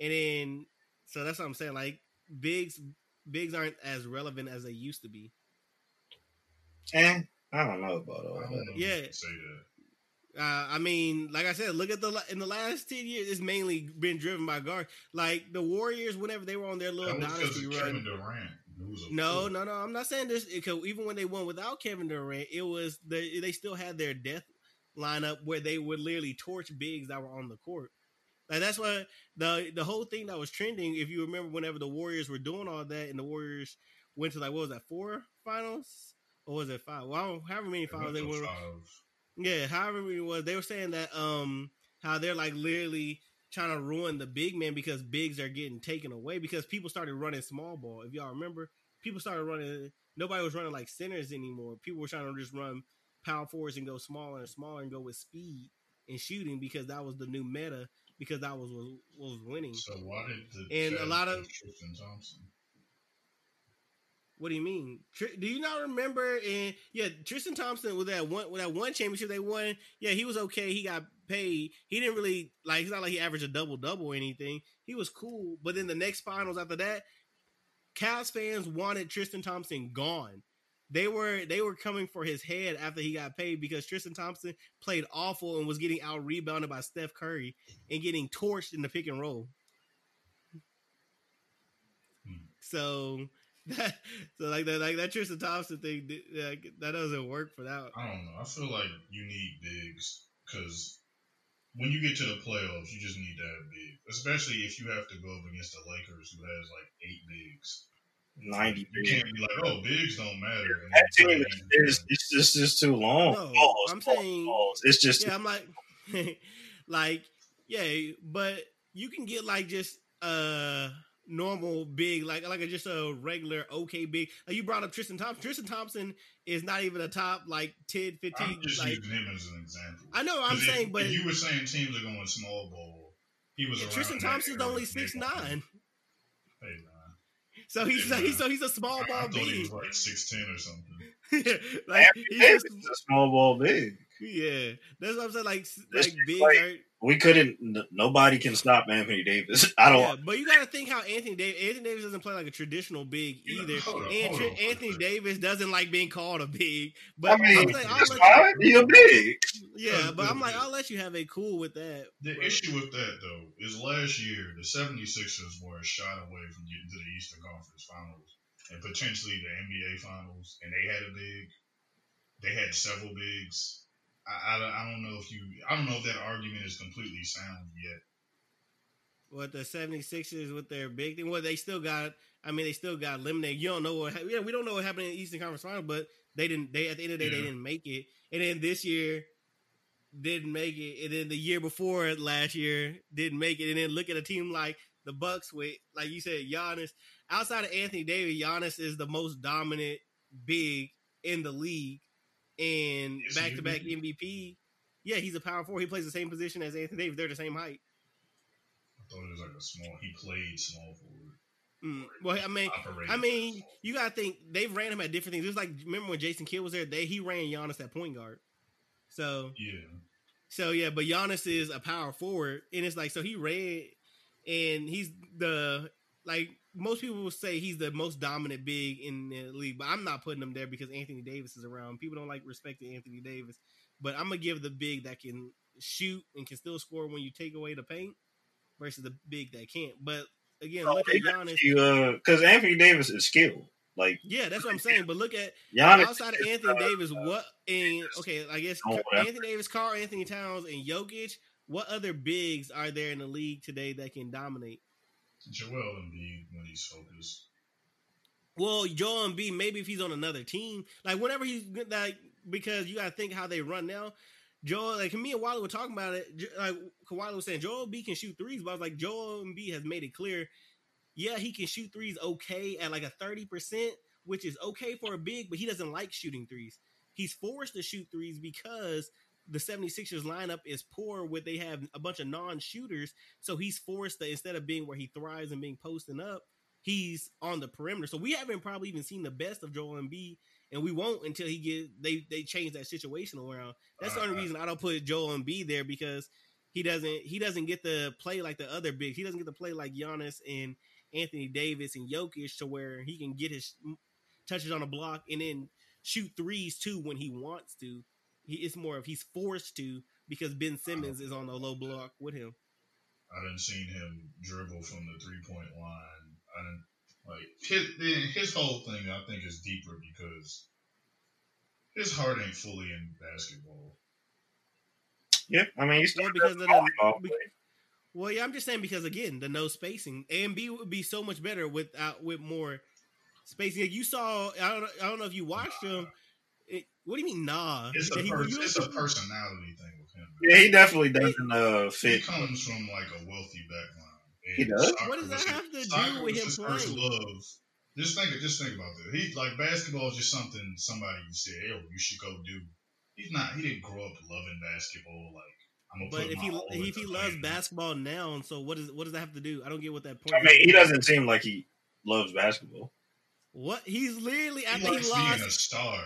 S2: And then so that's what I'm saying. Like bigs bigs aren't as relevant as they used to be.
S1: Eh, I don't know about all that.
S2: Yeah.
S3: you can say that.
S2: Uh, I mean, like I said, look at the in the last ten years, it's mainly been driven by guard. Like the Warriors, whenever they were on their little
S3: That was because
S2: dynasty
S3: of
S2: run,
S3: Kevin Durant. was
S2: No,
S3: fool.
S2: no, no. I'm not saying this because even when they won without Kevin Durant, it was they they still had their death lineup where they would literally torch bigs that were on the court. Like that's why the the whole thing that was trending. If you remember, whenever the Warriors were doing all that, and the Warriors went to like what was that four finals or was it five? Well, I don't, however many finals they were.
S3: five.
S2: Yeah, however many it was, they were saying that um how they're like literally trying to ruin the big man because bigs are getting taken away because people started running small ball. If y'all remember, people started running. Nobody was running like centers anymore. People were trying to just run power forwards and go smaller and smaller and go with speed and shooting because that was the new meta because that was was, was winning.
S3: So why did the
S2: And a lot of-
S3: Tristan Thompson?
S2: What do you mean? Do you not remember? And yeah, Tristan Thompson with that one with that one championship they won. Yeah, he was okay. He got paid. He didn't really like. It's not like he averaged a double double or anything. He was cool. But then the next finals after that, Cavs fans wanted Tristan Thompson gone. They were they were coming for his head after he got paid because Tristan Thompson played awful and was getting out rebounded by Steph Curry and getting torched in the pick and roll.
S3: Hmm.
S2: So [LAUGHS] that so like that like that Tristan Thompson thing like, that doesn't work for that.
S3: I don't know. I feel like you need bigs because when you get to the playoffs, you just need to have big, especially if you have to go up against the Lakers, who has like eight bigs.
S1: Ninety
S3: You can't be like, oh, bigs don't matter.
S1: That team is,
S3: against
S1: is it's just it's too long.
S2: No,
S1: Pause,
S2: I'm
S1: pause,
S2: saying-
S1: pause. it's just
S2: Yeah, I'm like [LAUGHS] like yeah, but you can get like just uh normal big like like a, just a regular okay big. Like you brought up Tristan Thompson. Tristan Thompson is not even a top like 10, 15
S3: I'm just
S2: like
S3: using him as an example.
S2: I know I'm
S3: 'Cause if-
S2: saying but
S3: if you were saying teams are going small ball, he was. around
S2: Tristan Thompson's only six nine.
S3: Hey, man.
S2: So he's
S3: Yeah.
S2: he's so he's a small
S3: I, I
S2: ball
S3: thought he
S2: big.
S3: was like six ten or something. [LAUGHS]
S2: like he's just-
S1: a small ball big.
S2: Yeah, that's what I'm saying. Like
S1: This
S2: like
S1: is
S2: big
S1: like-
S2: are
S1: We couldn't. n- Nobody can stop Anthony Davis. [LAUGHS] I don't.
S2: Yeah, but you got to think how Anthony Davis. Anthony Davis doesn't play like a traditional big
S3: Yeah,
S2: either,
S3: hold on,
S2: and
S3: hold on
S2: Anthony
S3: second.
S2: Davis doesn't like being called a big. But
S1: I mean,
S2: I'm like, I'll let
S1: fine. You're big.
S2: yeah, but I'm like, I'll let you have a cool with that.
S3: The
S2: But-
S3: issue with that, though, is last year the 76ers were a shot away from getting to the Eastern Conference Finals and potentially the NBA Finals, and they had a big. They had several bigs. I, I, I don't know if you. I don't know if that argument is completely sound yet.
S2: What the 76ers with their big thing? Well, they still got. I mean, they still got eliminated. You don't know what. Yeah, we don't know what happened in the Eastern Conference Final, but they didn't. They at the end of the day, they didn't make it. And then this year, didn't make it. And then the year before last year, didn't make it. And then look at a team like the Bucks with, like you said, Giannis. Outside of Anthony Davis, Giannis is the most dominant big in the league, and back to back? MVP. Yeah, he's a power four. He plays the same position as Anthony Davis. They're the same height.
S3: I thought it was like a small. He played small forward.
S2: Mm. Well, I mean, I mean, you gotta think they've ran him at different things. It was like remember when Jason Kidd was there? They he ran Giannis at point guard. So
S3: yeah.
S2: so yeah, but Giannis is a power forward, and it's like so he ran, and he's the like most people will say he's the most dominant big in the league, but I'm not putting him there because Anthony Davis is around. People don't like respecting Anthony Davis, but I'm gonna give the big that can shoot and can still score when you take away the paint versus the big that can't. But again, look at Giannis.
S1: Because uh, Anthony Davis is skilled. Like
S2: yeah, that's what I'm saying. But look at Giannis outside of Anthony uh, Davis, what and okay, I guess Anthony Davis, Karl-Anthony Towns, and Jokic. What other bigs are there in the league today that can dominate?
S3: Joel Embiid when he's focused.
S2: Well, Joel Embiid, maybe if he's on another team, like whenever he's like, because you got to think how they run now. Joel, like me and Wally were talking about it. Like Wally was saying, Joel Embiid can shoot threes, but I was like, Joel Embiid has made it clear yeah, he can shoot threes okay at like a 30%, which is okay for a big, but he doesn't like shooting threes. He's forced to shoot threes because the 76ers lineup is poor where they have a bunch of non-shooters. So he's forced to instead of being where he thrives and being posting up, he's on the perimeter. So we haven't probably even seen the best of Joel Embiid, and we won't until he get they they change that situation around. That's the only uh-huh. reason I don't put Joel Embiid there because he doesn't he doesn't get to play like the other bigs. He doesn't get to play like Giannis and Anthony Davis and Jokic to where he can get his touches on a block and then shoot threes too when he wants to. He, it's more of he's forced to because Ben Simmons is on the low block with him.
S3: I didn't seen him dribble from the three point line. I didn't like his his whole thing. I think is deeper because his heart ain't fully in basketball.
S1: Yeah, I mean, he's
S2: yeah, because of the, well, yeah, I'm just saying because again, the no spacing. A and B would be so much better without with more spacing. Like you saw, I don't, I don't know if you watched nah. him. It, what do you mean, nah?
S3: It's a, pers- it's a personality thing with him.
S1: Yeah, he definitely doesn't uh, fit.
S3: He comes from like a wealthy background.
S1: he does.
S2: What does that have to do with him playing?
S3: First Love. Just think, just think about that. He like basketball is just something somebody said, "Hey, you should go do." He's not. He didn't grow up loving basketball. Like
S2: but if he if he loves basketball now, so what does what does that have to do? I don't get what that
S1: point. I mean, he doesn't seem like he loves basketball.
S2: What he's literally after
S3: he,
S2: he lost
S3: being a star.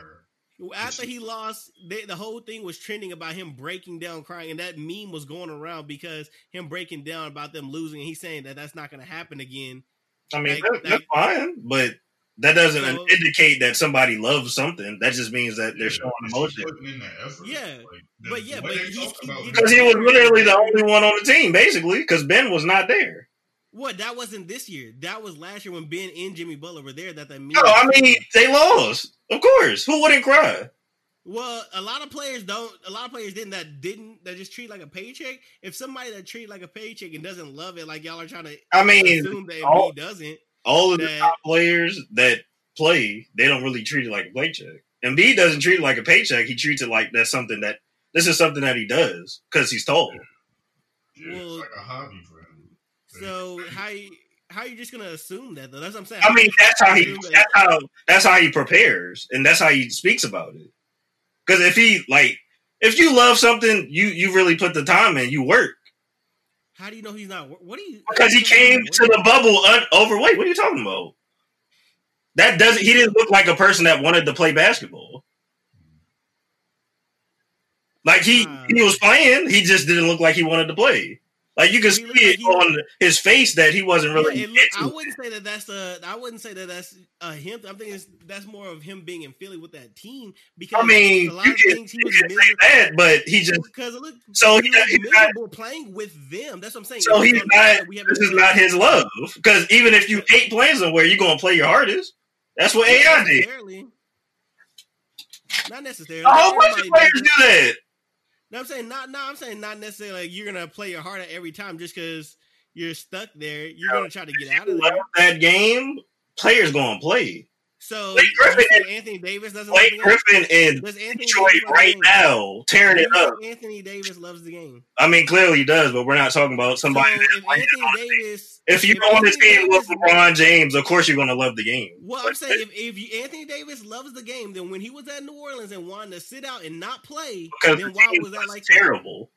S2: After he lost, they, the whole thing was trending about him breaking down, crying, and that meme was going around because him breaking down about them losing. And he's saying that that's not going to happen again.
S1: I mean, like, that's, that's fine, but that doesn't so, indicate that somebody loves something. That just means that they're showing emotion.
S2: Yeah, like, but yeah, but
S1: because he was literally the only one on the team, basically, because Ben was not there.
S2: What? That wasn't this year. That was last year when Ben and Jimmy Butler were there. That they.
S1: No, I mean they lost. Of course, who wouldn't cry?
S2: Well, a lot of players don't. A lot of players didn't. That didn't. That just treat like a paycheck. If somebody that treat like a paycheck and doesn't love it, like y'all are trying to.
S1: I mean,
S2: assume that all, doesn't
S1: all of that, the top players that play, they don't really treat it like a paycheck. Embiid doesn't treat it like a paycheck. He treats it like that's something that this is something that he does because he's tall.
S3: Yeah, well, it's like a hobby for him.
S2: So how you, how are you just gonna assume that though? That's what I'm saying.
S1: I mean, that's how he that's how that's how he prepares and that's how he speaks about it. Because if he like if you love something, you you really put the time in. You work.
S2: How do you know he's not? What do you?
S1: Because he came to the bubble un- overweight. What are you talking about? That doesn't. He didn't look like a person that wanted to play basketball. Like he uh, he was playing, he just didn't look like he wanted to play. Like you can see it like on his face that he wasn't really.
S2: Yeah, I wouldn't say that that's a. I wouldn't say that that's a him. I'm thinking that's more of him being in Philly with that team. Because
S1: I mean, a lot you of can, things he was say that, but he just because look, so he, he he's
S2: miserable not, playing with them. That's what I'm saying.
S1: So he's not. This is not his love because even if you hate playing somewhere, you're gonna play your hardest. That's what AI did.
S2: Not necessarily.
S1: A whole bunch of players do that.
S2: No, I'm saying not. No, I'm saying not necessarily. Like you're gonna play your heart out every time just because you're stuck there. You're gonna try to get out of there.
S1: That game, players gonna play.
S2: So Blake Griffin, Anthony Davis doesn't.
S1: Blake Griffin in Detroit right now, tearing it up.
S2: Anthony Davis loves the game.
S1: I mean, clearly he does, but we're not talking about somebody. So if Anthony Davis, if you're on the team with LeBron James, of course you're going to love the game.
S2: Well, I'm saying if, if you, Anthony Davis loves the game, then when he was at New Orleans and wanted to sit out and not play, then why was that like
S1: terrible?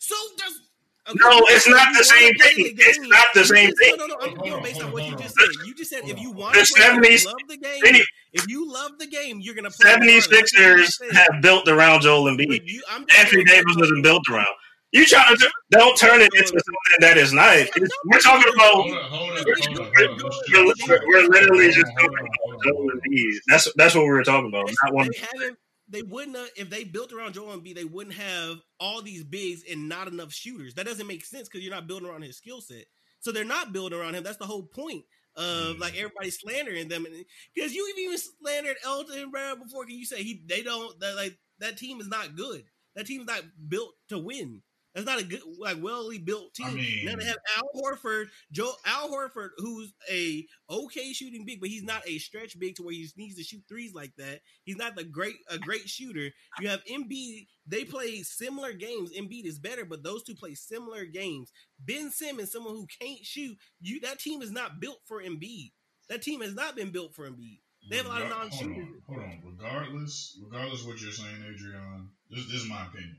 S2: So does
S1: Okay, no, it's not the same thing. It's not the same thing.
S2: No, no, no. I'm going based on what you just said. You just said if you want to play, 70s, love the game. If you love the game, you're gonna play.
S1: 76ers have built around Joel Embiid. You, Anthony Davis wasn't built around. You trying to don't turn it into something that is not. It's, we're talking about.
S3: Hold on, hold on, hold on. hold on. Let's
S1: We're, we're, we're literally just talking about Joel
S3: hold on.
S1: Embiid. That's that's what we were talking about. Not one.
S2: They haven't. They wouldn't have if they built around Joel Embiid. They wouldn't have all these bigs and not enough shooters. That doesn't make sense because you're not building around his skill set. So they're not building around him. That's the whole point of like mm-hmm. everybody slandering them. Because you even slandered Elton Brand before. Can you say he they don't that like that team is not good. That team's not built to win. That's not a good like wellly built team.
S3: I mean-
S2: now they have Al Horford, Joe Al Horford, who's a okay shooting big, but he's not a stretch big to where he needs to shoot threes like that. He's not the great a great shooter. You have Embiid. They play similar games. Embiid is better, but those two play similar games. Ben Simmons, someone who can't shoot, you that team is not built for Embiid. That team has not been built for Embiid. They have a lot of non-shooters.
S3: Hold on, hold on. Regardless, regardless what you're saying, Adrian, this, this is my opinion.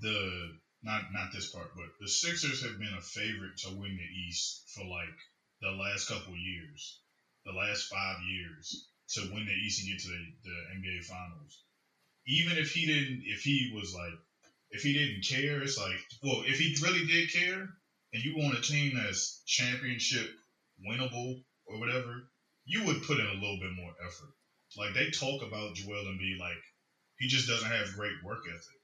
S3: The not not this part, but the Sixers have been a favorite to win the East for like the last couple years, the last five years to win the East and get to the, the NBA Finals. Even if he didn't, if he was like, if he didn't care, it's like, well, if he really did care, and you want a team that's championship winnable or whatever, you would put in a little bit more effort. Like they talk about Joel Embiid like he just doesn't have great work ethic.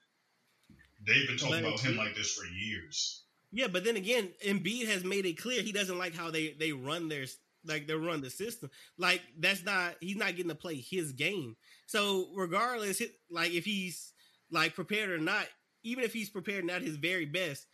S3: They've been talking about him like this for years.
S2: Yeah, but then again, Embiid has made it clear he doesn't like how they they run their like they run the system. Like that's not he's not getting to play his game. So regardless, like if he's like prepared or not, even if he's prepared not his very best,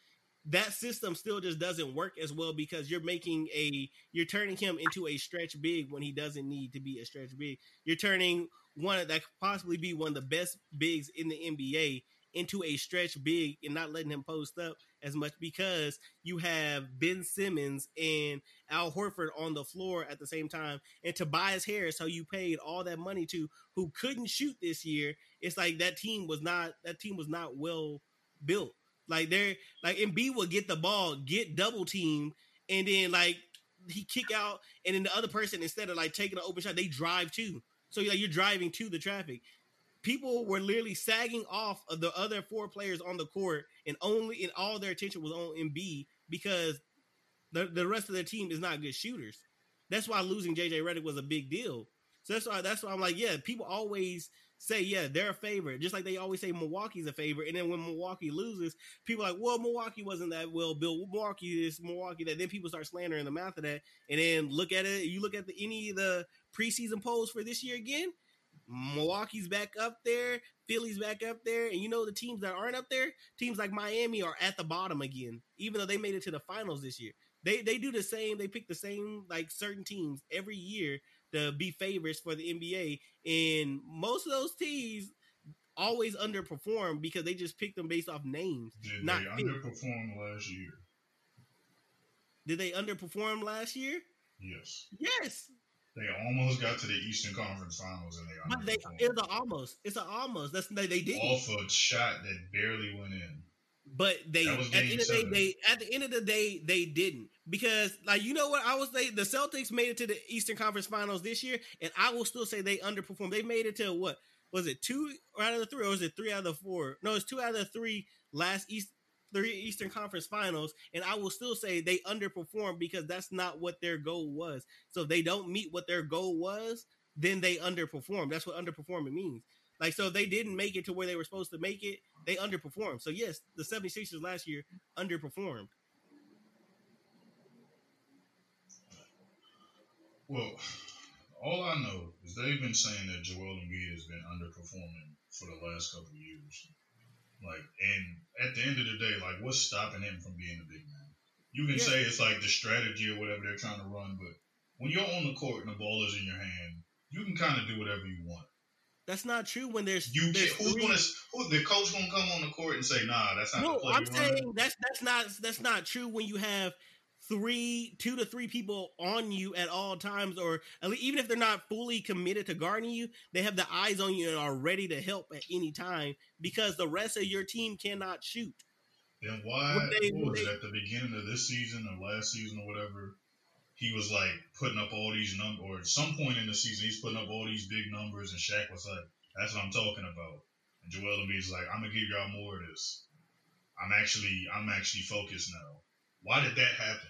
S2: that system still just doesn't work as well because you're making a you're turning him into a stretch big when he doesn't need to be a stretch big. You're turning one that could possibly be one of the best bigs in the NBA into a stretch big and not letting him post up as much because you have Ben Simmons and Al Horford on the floor at the same time, and Tobias Harris, who you paid all that money to, who couldn't shoot this year. It's like that team was not that team was not well built. Like they're like Embiid will get the ball, get double teamed, and then like he kick out, and then the other person instead of like taking an open shot, they drive too. So like you're driving to the traffic people were literally sagging off of the other four players on the court, and only and all their attention was on Embiid because the the rest of their team is not good shooters. That's why losing JJ Redick was a big deal. So that's why that's why I'm like, yeah, people always say, yeah, they're a favorite, just like they always say Milwaukee's a favorite, and then when Milwaukee loses, people are like, well, Milwaukee wasn't that well built. Milwaukee is Milwaukee that. Then people start slandering them of that, and then look at it. You look at the any of the preseason polls for this year again. Milwaukee's back up there, Philly's back up there, and you know the teams that aren't up there, teams like Miami are at the bottom again, even though they made it to the finals this year. They they do the same, they pick the same like certain teams every year to be favorites for the NBA, and most of those teams always underperform because they just pick them based off names.
S3: Did
S2: Not
S3: they underperform last year?
S2: Did they underperform last year?
S3: Yes.
S2: Yes,
S3: They almost got to the Eastern Conference Finals and they
S2: but they it's a almost. It's an almost. That's they, they didn't.
S3: off a shot that barely went in.
S2: But they at the end of the day, they at the end of the day they didn't because like you know what I will say the Celtics made it to the Eastern Conference Finals this year, and I will still say they underperformed. They made it to what was it two out of the three or was it three out of the four? No, it's two out of the three last East three Eastern Conference Finals, and I will still say they underperformed because that's not what their goal was. So if they don't meet what their goal was, then they underperform. That's what underperforming means. Like so they didn't make it to where they were supposed to make it, they underperformed. So yes, the 76ers last year underperformed.
S3: Well, all I know is they've been saying that Joel Embiid has been underperforming for the last couple of years. Like, and at the end of the day, like, what's stopping him from being a big man? You can
S2: Yeah.
S3: say it's like the strategy or whatever they're trying to run, but when you're on the court and the ball is in your hand, you can kind of do whatever you want.
S2: That's not true when there's
S3: You
S2: there's
S3: who's
S2: three-
S3: gonna who the coach gonna come on the court and say, nah, that's not
S2: No, I'm
S3: we running?
S2: saying that's that's not that's not true when you have three, two to three people on you at all times, or at least, even if they're not fully committed to guarding you, they have the eyes on you and are ready to help at any time because the rest of your team cannot shoot.
S3: Then why
S2: they-
S3: what was
S2: when
S3: it at the beginning of this season or last season or whatever? He was like putting up all these numbers, or at some point in the season, he's putting up all these big numbers, and Shaq was like, "That's what I'm talking about." And Joel Embiid's like, "I'm gonna give y'all more of this." I'm actually I'm actually focused now. Why did that happen?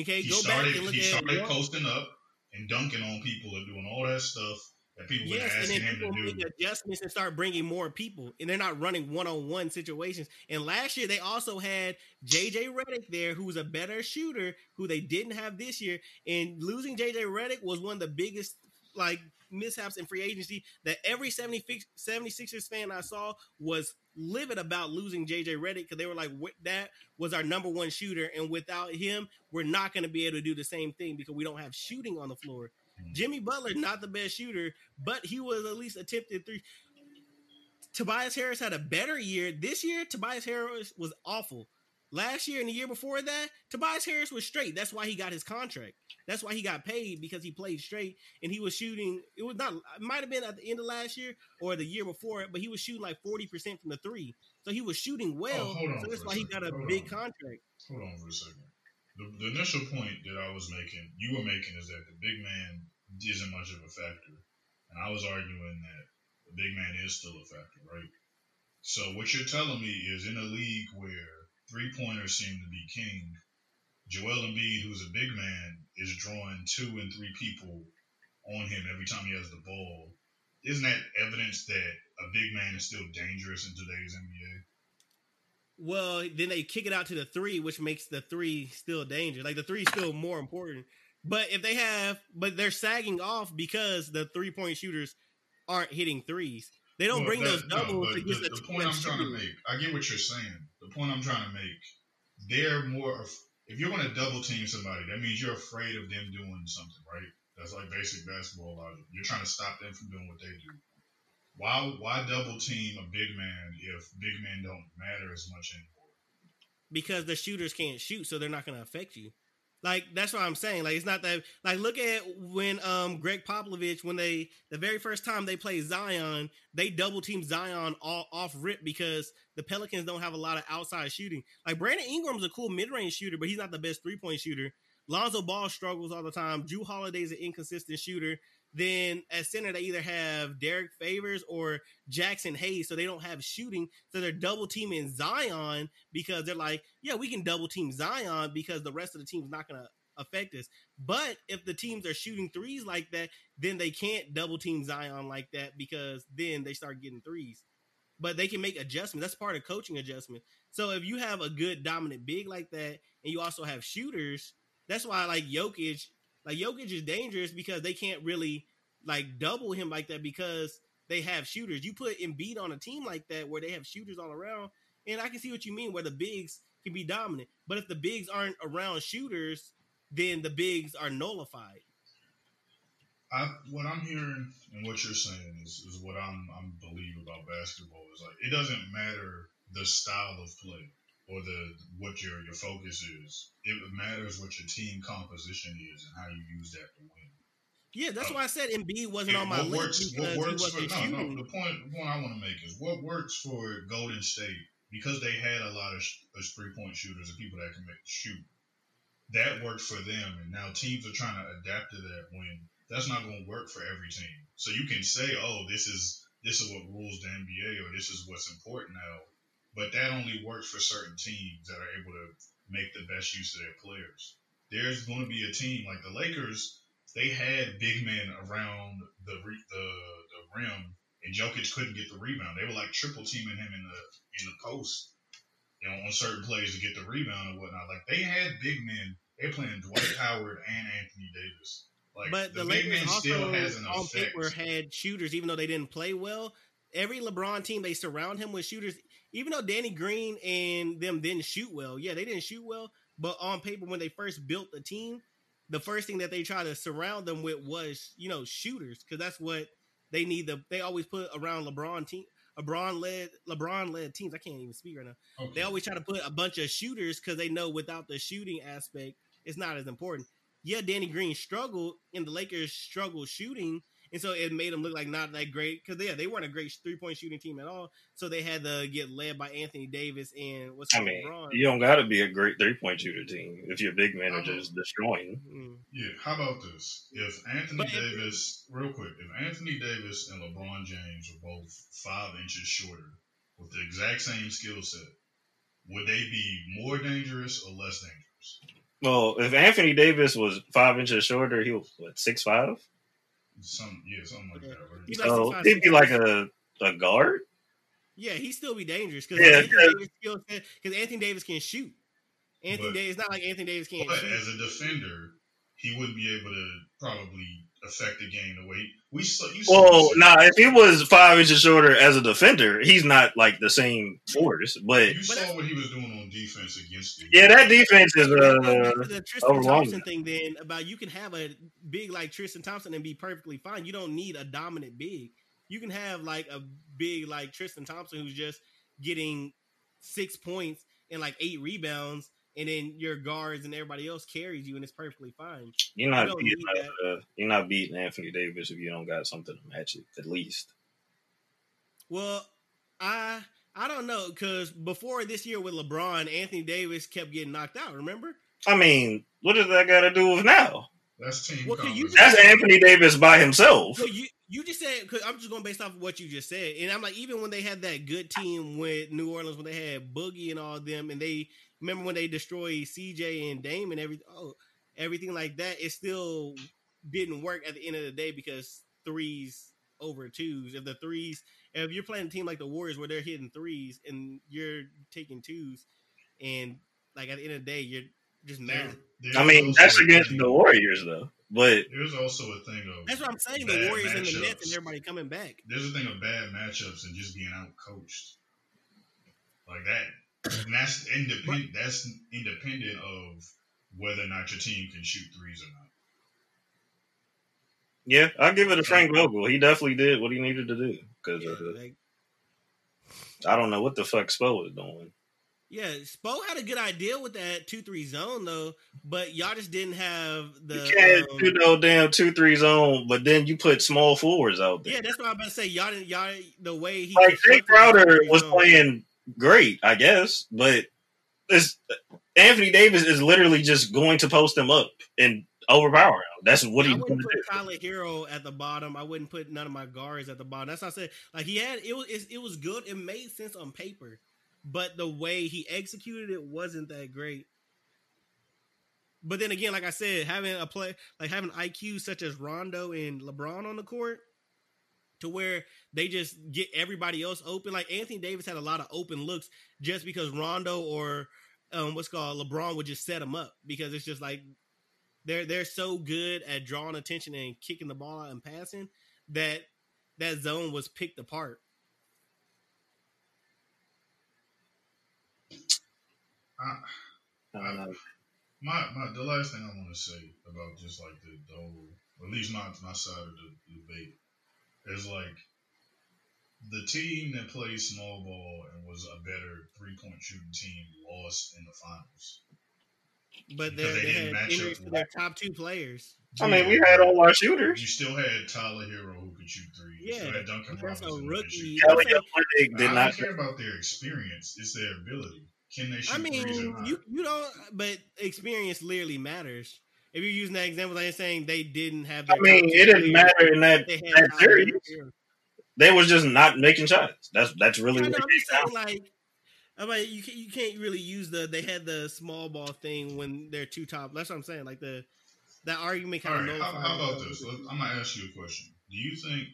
S2: Okay,
S3: he
S2: go
S3: started
S2: back and look
S3: he
S2: at
S3: started
S2: one-
S3: posting up and dunking on people and doing all that stuff that people
S2: Yes,
S3: were
S2: and
S3: asking
S2: then
S3: him
S2: people
S3: to
S2: make
S3: do.
S2: adjustments and start bringing more people, and they're not running one-on-one situations. And last year they also had JJ Redick there, who was a better shooter, who they didn't have this year. And losing JJ Redick was one of the biggest like mishaps in free agency that every 70, 76ers fan I saw was livid about losing JJ Redick because they were like, "What- that was our number one shooter, and without him, we're not going to be able to do the same thing because we don't have shooting on the floor.
S3: Hmm.
S2: Jimmy Butler, not the best shooter, but he was at least attempted three. Tobias Harris had a better year. This year, Tobias Harris was awful. Last year and the year before that, Tobias Harris was straight. That's why he got his contract. That's why he got paid because he played straight and he was shooting. It was not. It might have been at the end of last year or the year before, but he was shooting like forty percent from the three. So he was shooting
S3: oh, well. Oh,
S2: so that's why he got a
S3: Hold
S2: big
S3: on.
S2: contract.
S3: Hold on for a second. The, the initial point that I was making, you were making, is that the big man isn't much of a factor, and I was arguing that the big man is still a factor, right? So what you're telling me is in a league where three pointers seem to be king, Joel Embiid, who's a big man, is drawing two and three people on him every time he has the ball. Isn't that evidence that a big man is still dangerous in today's NBA?
S2: Well, then they kick it out to the three, which makes the three still dangerous. Like the three is still more important. But if they have, but they're sagging off because the three point shooters aren't hitting threes. They don't
S3: Well,
S2: bring
S3: that-
S2: those doubles
S3: but
S2: against
S3: the,
S2: the,
S3: the point I'm trying to make, I get what you're saying. The point I'm trying to make, they're more. Of, if you're going to double team somebody, that means you're afraid of them doing something, right? That's like basic basketball logic. You're trying to stop them from doing what they do. Why why double team a big man if big men don't matter as much anymore?
S2: because the shooters can't shoot, so they're not going to affect you. Like that's what I'm saying. Like it's not that. Like look at when um Gregg Popovich when they the very first time they played Zion, they double teamed Zion all off rip because the Pelicans don't have a lot of outside shooting. Like Brandon Ingram's a cool mid range shooter, but he's not the best three point shooter. Lonzo Ball struggles all the time. Jrue Holiday's an inconsistent shooter. Then at center they either have Derrick Favors or Jaxson Hayes, so they don't have shooting. So they're double teaming Zion because they're like, yeah, we can double team Zion because the rest of the team's not going to affect us. But if the teams are shooting threes like that, then they can't double team Zion like that because then they start getting threes. But they can make adjustments. That's part of coaching adjustment. So if you have a good dominant big like that, and you also have shooters, that's why I like Jokic, like Jokic is dangerous because they can't really like double him like that because they have shooters. You put Embiid on a team like that where they have shooters all around, and I can see what you mean where the bigs can be dominant. But if the bigs aren't around shooters, then the bigs are nullified.
S3: I what I'm hearing and what you're saying is, is what I'm I'm believe about basketball is like it doesn't matter the style of play or the what your your focus is. It matters what your team composition is and how you use that to win.
S2: Yeah, that's
S3: Oh.
S2: why I said Embiid wasn't
S3: Yeah,
S2: on my
S3: what
S2: list
S3: works, what works for no, no. The point, the point I want to make is what works for Golden State because they had a lot of, sh- of three point shooters and people that can make the shoot. That worked for them, and now teams are trying to adapt to that. When that's not going to work for every team, so you can say, "Oh, this is this is what rules the NBA, or this is what's important now," but that only works for certain teams that are able to make the best use of their players. There's going to be a team like the Lakers they had big men around the re- the the rim, and Jokic couldn't get the rebound. They were like triple teaming him in the in the post, you know, on certain plays to get the rebound and whatnot. Like they had big men. They playing Dwight Howard and Anthony Davis. Like
S2: but the,
S3: the, big
S2: Lakers also
S3: has an
S2: on paper had shooters, even though they didn't play well. Every LeBron team they surround him with shooters, even though Danny Green and them didn't shoot well. Yeah, they didn't shoot well, but on paper when they first built the team, the first thing that they try to surround them with was you know shooters because that's what they need. The they always put around LeBron team. LeBron led LeBron led teams. I can't even speak right now.
S3: Okay.
S2: They always try to put a bunch of shooters because they know without the shooting aspect, it's not as important. Yeah, Danny Green struggled, and the Lakers struggled shooting, and so it made them look like not that great because yeah, they weren't a great three point shooting team at all. So they had to get led by Anthony Davis and what's
S1: I mean,
S2: LeBron.
S1: you don't got to be a great three point shooter team if your big men is just destroying.
S2: Mm.
S3: Yeah, how about this? If Anthony
S2: But if-
S3: Davis, real quick, if Anthony Davis and LeBron James are both five inches shorter with the exact same skill set, would they be more dangerous or less dangerous?
S1: Well, if Anthony Davis was five inches shorter, he was what six five.
S3: Some yeah, something like
S2: Yeah.
S3: that, right?
S2: He's like
S1: So
S2: 6'5",
S1: he'd be like a a guard.
S2: Yeah, he still be dangerous because
S1: Yeah,
S2: Anthony
S1: because-
S2: Davis because Anthony Davis can shoot. Anthony
S3: But-
S2: Davis, it's not like Anthony Davis can't
S3: But
S2: shoot.
S3: as a defender, he wouldn't be able to probably affect the game the way we saw. You saw
S1: Well,
S3: this-
S1: nah, if he was five inches shorter as a defender, he's not like the same force. But
S3: You saw
S2: that's-
S3: what he was doing on defense against the
S1: yeah, that defense is
S2: But
S1: uh
S2: back the Tristan
S1: overwhelming.
S2: Thompson thing then about you can have a big like Tristan Thompson and be perfectly fine. You don't need a dominant big. You can have like a big like Tristan Thompson who's just getting six points and like eight rebounds, and then your guards and everybody else carries you, and it's perfectly fine.
S1: you're not
S2: you don't
S1: beating uh, you're not beating Anthony Davis if you don't got something to match it at least.
S2: Well, I I don't know because before this year with LeBron, Anthony Davis kept getting knocked out. Remember?
S1: I mean, what does that got to do with now?
S3: That's team
S2: Well, can you
S3: confidence.
S1: That's Anthony Davis by himself.
S2: So you you just said because I'm just going based off of what you just said, and I'm like even when they had that good team with New Orleans when they had Boogie and all of them, and they remember when they destroyed CJ and Dame and every oh everything like that, it still didn't work at the end of the day because threes over twos. If the threes, if you're playing a team like the Warriors where they're hitting threes and you're taking twos, and like at the end of the day you're just mad.
S3: there's
S1: I mean, that's against the Warriors though. But
S3: There's also a thing of
S2: That's what I'm saying. The
S3: bad
S2: Warriors and the Nets and everybody coming back.
S3: There's a thing of bad matchups and just being out coached like that. And that's independent. That's independent of whether or not your team can shoot threes or not.
S1: yeah, I'll give it to Frank Vogel. He definitely did what he needed to do because
S2: Yeah,
S1: uh,
S2: like,
S1: I don't know what the fuck Spo was doing.
S2: yeah, Spo had a good idea with that two three zone though, but y'all just didn't have the.
S1: You can't
S2: um,
S1: do no damn two three zone, but then you put small forwards out there.
S2: yeah, that's what I'm about to say. Y'all didn't. Y'all the way he
S1: like
S2: Jae
S1: Crowder was
S2: zone.
S1: playing great, I guess, but this Anthony Davis is literally just going to post him up and overpower him. That's what
S2: Yeah, I
S1: he's going
S2: wouldn't put. Tyler Herro at the bottom. I wouldn't put none of my guards at the bottom. That's what I said. Like he had it was it, it was good. It made sense on paper, but the way he executed it wasn't that great. But then again, like I said, having a play like having IQ such as Rondo and LeBron on the court, to where they just get everybody else open. Like Anthony Davis had a lot of open looks just because Rondo or um, what's called LeBron would just set him up because it's just like they're they're so good at drawing attention and kicking the ball out and passing that that zone was picked apart.
S3: I,
S1: I
S3: my, my, the last thing I want to say about just like the, the whole, at least my, my side of the debate, is like the team that played small ball and was a better three point shooting team lost in the finals.
S2: But they
S3: they
S2: they
S3: didn't
S2: had
S3: match
S2: injuries
S3: up
S2: to their top two players.
S1: I mean, we had all our shooters.
S3: You still had Tyler Herro who could shoot threes. You
S2: Yeah,
S3: still had Duncan
S2: that's a
S3: Robinson. who could
S2: rookie.
S3: shoot
S1: Kelly Olynyk did
S3: I
S1: not.
S3: don't care about their experience. It's their ability. Can they shoot
S2: I mean,
S3: threes or not?
S2: you you don't, but experience literally matters. If you're using that example, like saying they didn't have.
S1: I mean, it didn't matter in that
S2: They had
S1: that series. They was just not making shots. That's that's really
S2: I
S1: what
S2: know,
S1: it
S2: I'm just saying, like, I'm like, you can't you can't really use the they had the small ball thing when they're two top. That's what I'm saying. Like the that argument
S3: All
S2: kind
S3: right,
S2: of
S3: how, how about this? Let- I'm gonna ask you a question. Do you think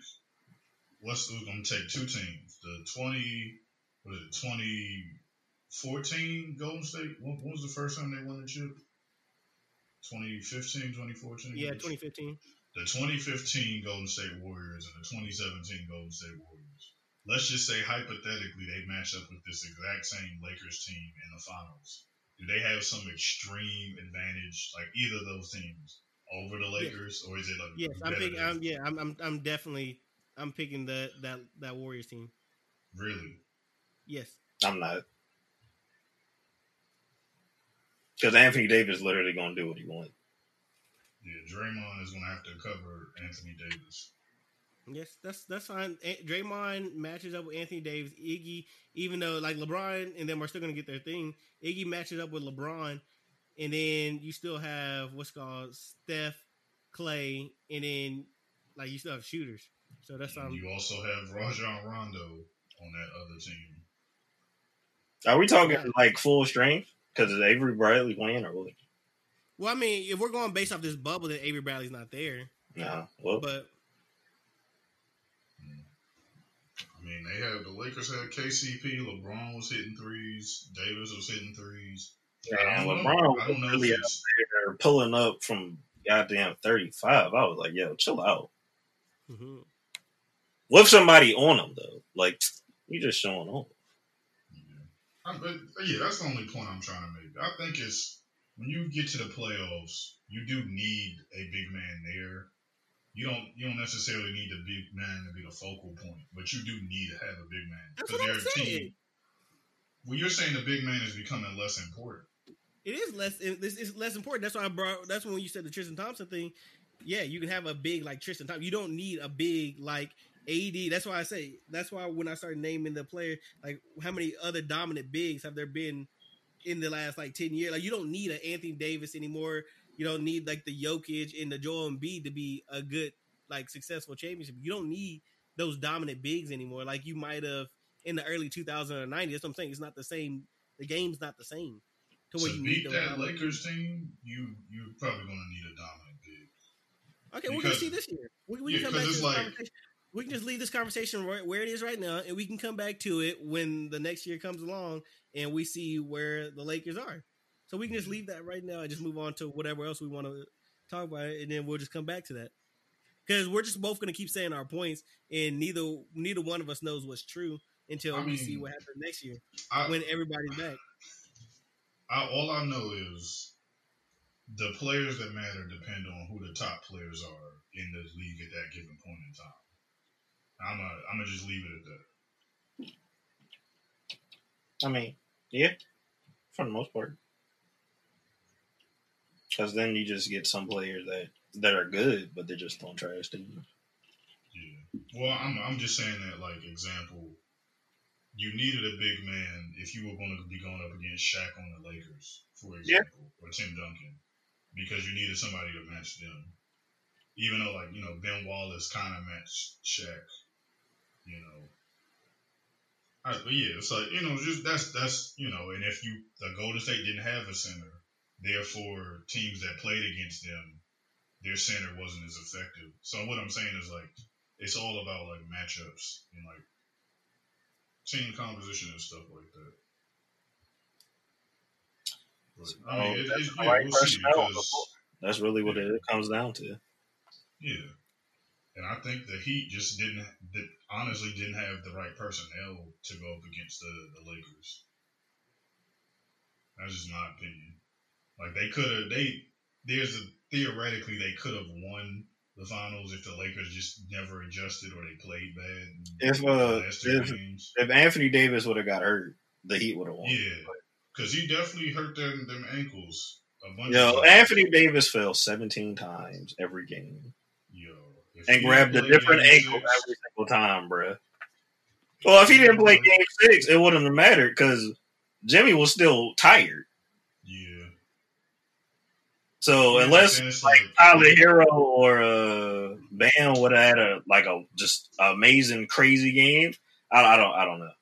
S3: let's we're gonna take two teams, the twenty what is it, twenty fourteen Golden State? When, when was the first time they won the chip? 2015, 2014?
S2: Yeah, 2015.
S3: The 2015 Golden State Warriors and the 2017 Golden State Warriors. Let's just say hypothetically they match up with this exact same Lakers team in the finals. Do they have some extreme advantage, like either of those teams, over the Lakers, or is it a
S2: Yes, I'm picking. I'm, yeah, I'm, I'm I'm definitely I'm picking the that that Warriors team.
S3: Really?
S2: Yes.
S1: I'm not. Because Anthony Davis literally gonna do what he wants.
S3: Yeah, Draymond is gonna have to cover Anthony Davis.
S2: Yes, that's that's fine. A- Draymond matches up with Anthony Davis. Iggy, even though like LeBron and them are still gonna get their thing. Iggy matches up with LeBron, and then you still have what's called Steph, Clay, and then like you still have shooters. So that's
S3: And you also have Rajon Rondo on that other team.
S1: Are we talking like full strength? Because is Avery Bradley playing or what?
S2: Well, I mean, if we're going based off this bubble, then Avery Bradley's not there.
S1: No. Well,
S2: But
S3: I mean, they had the Lakers had KCP, LeBron was hitting threes, Davis was hitting threes. I
S1: man,
S3: know.
S1: LeBron
S3: I don't know
S1: was really out there pulling up from goddamn 35. I was like, yo, chill out.
S2: mhm.
S1: With somebody on him, though. Like, you just showing off.
S3: I, but yeah, that's the only point I'm trying to make. I think it's when you get to the playoffs, you do need a big man there. You don't you don't necessarily need the big man to be the focal point, but you do need to have a big man because they're a team. Well, you're saying the big man is becoming less important.
S2: It is less. It's less important. That's why I brought. That's when you said the Tristan Thompson thing. Yeah, you can have a big like Tristan Thompson. You don't need a big like AD. That's why I say. That's why when I started naming the player, like how many other dominant bigs have there been in the last like ten years? Like you don't need an Anthony Davis anymore. You don't need like the Jokic and the Joel Embiid to be a good like successful championship. You don't need those dominant bigs anymore. Like you might have in the early 2090s. That's what I'm saying. It's not the same. The game's not the same. To
S3: To
S2: you need
S3: beat that Lakers team, you you're probably going to need a dominant big.
S2: Okay, we're gonna see this year. We, we
S3: yeah,
S2: can come back to
S3: it's
S2: this
S3: like-
S2: conversation. We can just leave this conversation right where it is right now, and we can come back to it when the next year comes along and we see where the Lakers are. So we can just leave that right now and just move on to whatever else we want to talk about, and then we'll just come back to that. Because we're just both gonna keep saying our points, and neither neither one of us knows what's true until
S3: I
S2: we
S3: mean,
S2: see what happens next year
S3: I,
S2: when everybody's back.
S3: I, all I know is the players that matter depend on who the top players are in the league at that given point in time. I'm gonna I'm gonna just leave it at that.
S1: I mean, yeah, for the most part. Because then you just get some players that that are good, but they're just on trash teams.
S3: Yeah. Well, I'm I'm just saying that like example, you needed a big man if you were going to be going up against Shaq on the Lakers, for example, or Tim Duncan, because you needed somebody to match them. Even though like you know Ben Wallace kind of matched Shaq, you know. I, but yeah, it's like you know, just that's that's you know, and if you the Golden State didn't have a center, therefore teams that played against them, their center wasn't as effective. So what I'm saying is like it's all about like matchups and like team composition and stuff like that. But, I mean, it,
S1: that's
S3: it's,
S1: the
S3: yeah,
S1: right
S3: we'll see
S1: personnel on the
S3: because.
S1: That's really what it comes down to.
S3: yeah, and I think the Heat just didn't that honestly didn't have the right personnel to go up against the, the Lakers. That's just my opinion. Like they could have they there's a theoretically they could have won the finals if the Lakers just never adjusted or they played bad.
S1: If, uh, if- If Anthony Davis would have got hurt, the Heat would have won.
S3: Yeah, because he definitely hurt them them ankles a bunch.
S1: Yo. Anthony Davis fell 17 times every game
S3: Yo, if
S1: and grabbed a different ankle
S3: six-
S1: every single time, bruh. Well, if he didn't play game six, it wouldn't have mattered because Jimmy was still tired.
S3: Yeah.
S1: So
S3: Yeah,
S1: unless like Tyler Herro or uh, Bam would have had a like a just amazing crazy game, I, I don't I don't know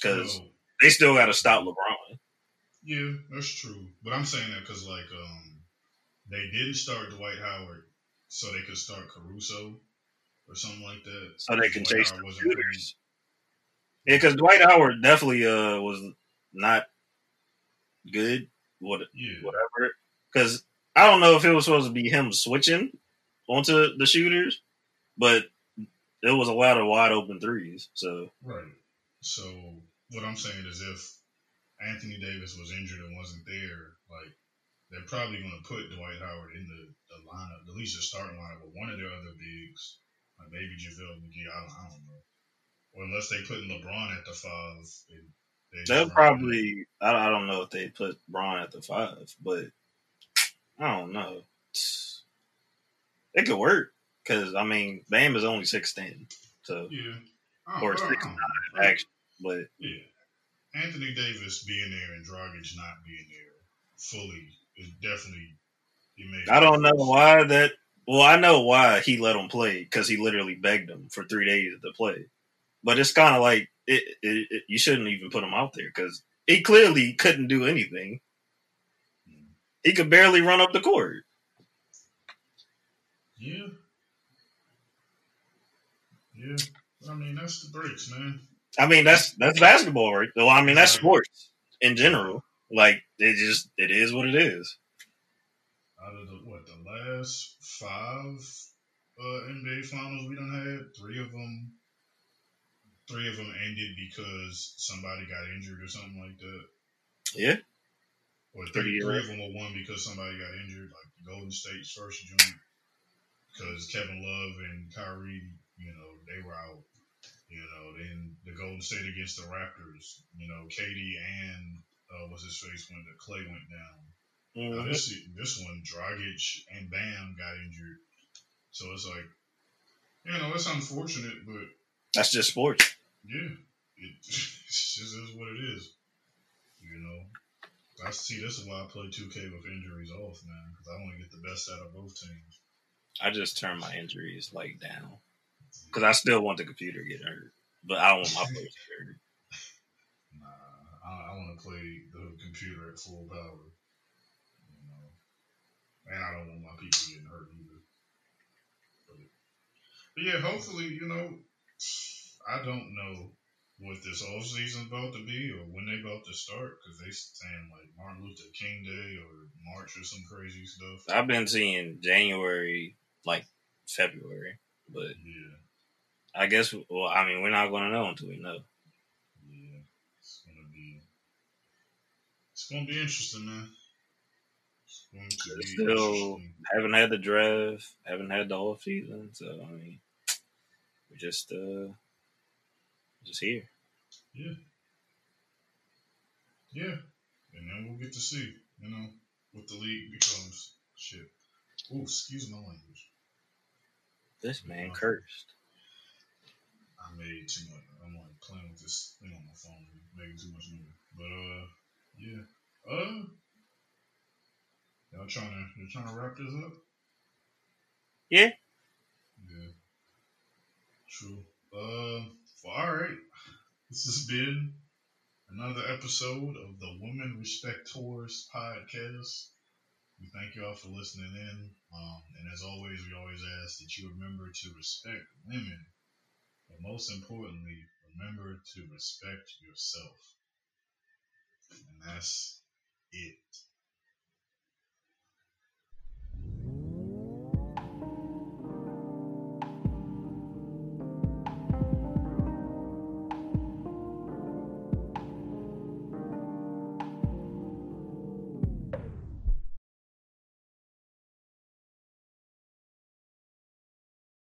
S1: because they still got to stop LeBron.
S3: yeah, that's true. But I'm saying that because like um, they didn't start Dwight Howard so they could start Caruso or something like that.
S1: So they can
S3: Dwight
S1: chase
S3: Howard
S1: the shooters. Yeah, because Dwight Howard definitely uh was not good. What
S3: Yeah.
S1: whatever. Because I don't know if it was supposed to be him switching onto the shooters, but it was a lot of wide open threes. So
S3: Right. So what I'm saying is if Anthony Davis was injured and wasn't there, like they're probably going to put Dwight Howard in the, the lineup, at least the starting lineup with one of their other bigs, like maybe JaVale McGee. I don't, I don't know. Or unless they put LeBron at the five. And they
S1: They'll probably I, I don't know if they put Braun at the five, but I don't know. It could work because I mean Bam is only six ten, so
S3: Yeah. I
S1: or
S3: but
S1: six
S3: oh,
S1: nine actually. But
S3: Yeah. Anthony Davis being there and Dragic not being there fully is definitely. Made
S1: I don't know why that. Well, I know why he let him play because he literally begged him for three days to play. But it's kind of like it, it, it, you shouldn't even put him out there because He clearly couldn't do anything. He could barely run up the court.
S3: Yeah. Yeah. I mean, that's the breaks, man.
S1: I mean, that's that's basketball, right? Well, I mean, that's sports in general. Like it just it is what it is.
S3: Out of the what the last five uh, NBA finals we done had, three of them, three of them ended because somebody got injured or something like that.
S1: Yeah.
S3: Or three, three of them were won because somebody got injured, like Golden State's first joint, because Kevin Love and Kyrie, you know, they were out. You know, then the Golden State against the Raptors, you know, KD and uh, what's his face when the Clay went down. Mm-hmm. Uh, this this one, Dragic and Bam got injured, so it's like, you know, it's unfortunate, but
S1: that's just sports.
S3: Yeah, it, [LAUGHS] it just is what it is. You know, I see. This is why I play 2K with injuries off, man, because I want to get the best out of both teams.
S1: I just turn my injuries like down because I still want the computer to get hurt, but I don't want my [LAUGHS] players hurt.
S3: I, I want to play the computer at full power. You know, and I don't want my people getting hurt either. But, but yeah, hopefully, you know, I don't know what this off season about to be or when they about to start because they saying like Martin Luther King Day or March or some crazy stuff.
S1: I've been seeing January, like February, but
S3: yeah,
S1: I guess. Well, I mean, we're not going to know until we know.
S3: Yeah, it's gonna be. It's gonna be interesting, man. It's going to be
S1: Still haven't had the draft, haven't had the whole season, so I mean, we're just uh just here.
S3: Yeah. Yeah. And then we'll get to see, you know, what the league becomes. Shit. Oh, excuse my language.
S1: This man cursed.
S3: I made too much. I'm like playing with this thing on my phone, making too much noise. But uh, yeah. Uh, y'all trying to you trying to wrap this up?
S1: Yeah.
S3: Yeah. True. Uh, well, all right. This has been another episode of the Women Respect Tours podcast. We thank you all for listening in. Um, and as always, we always ask that you remember to respect women, but most importantly, remember to respect yourself. And that's it.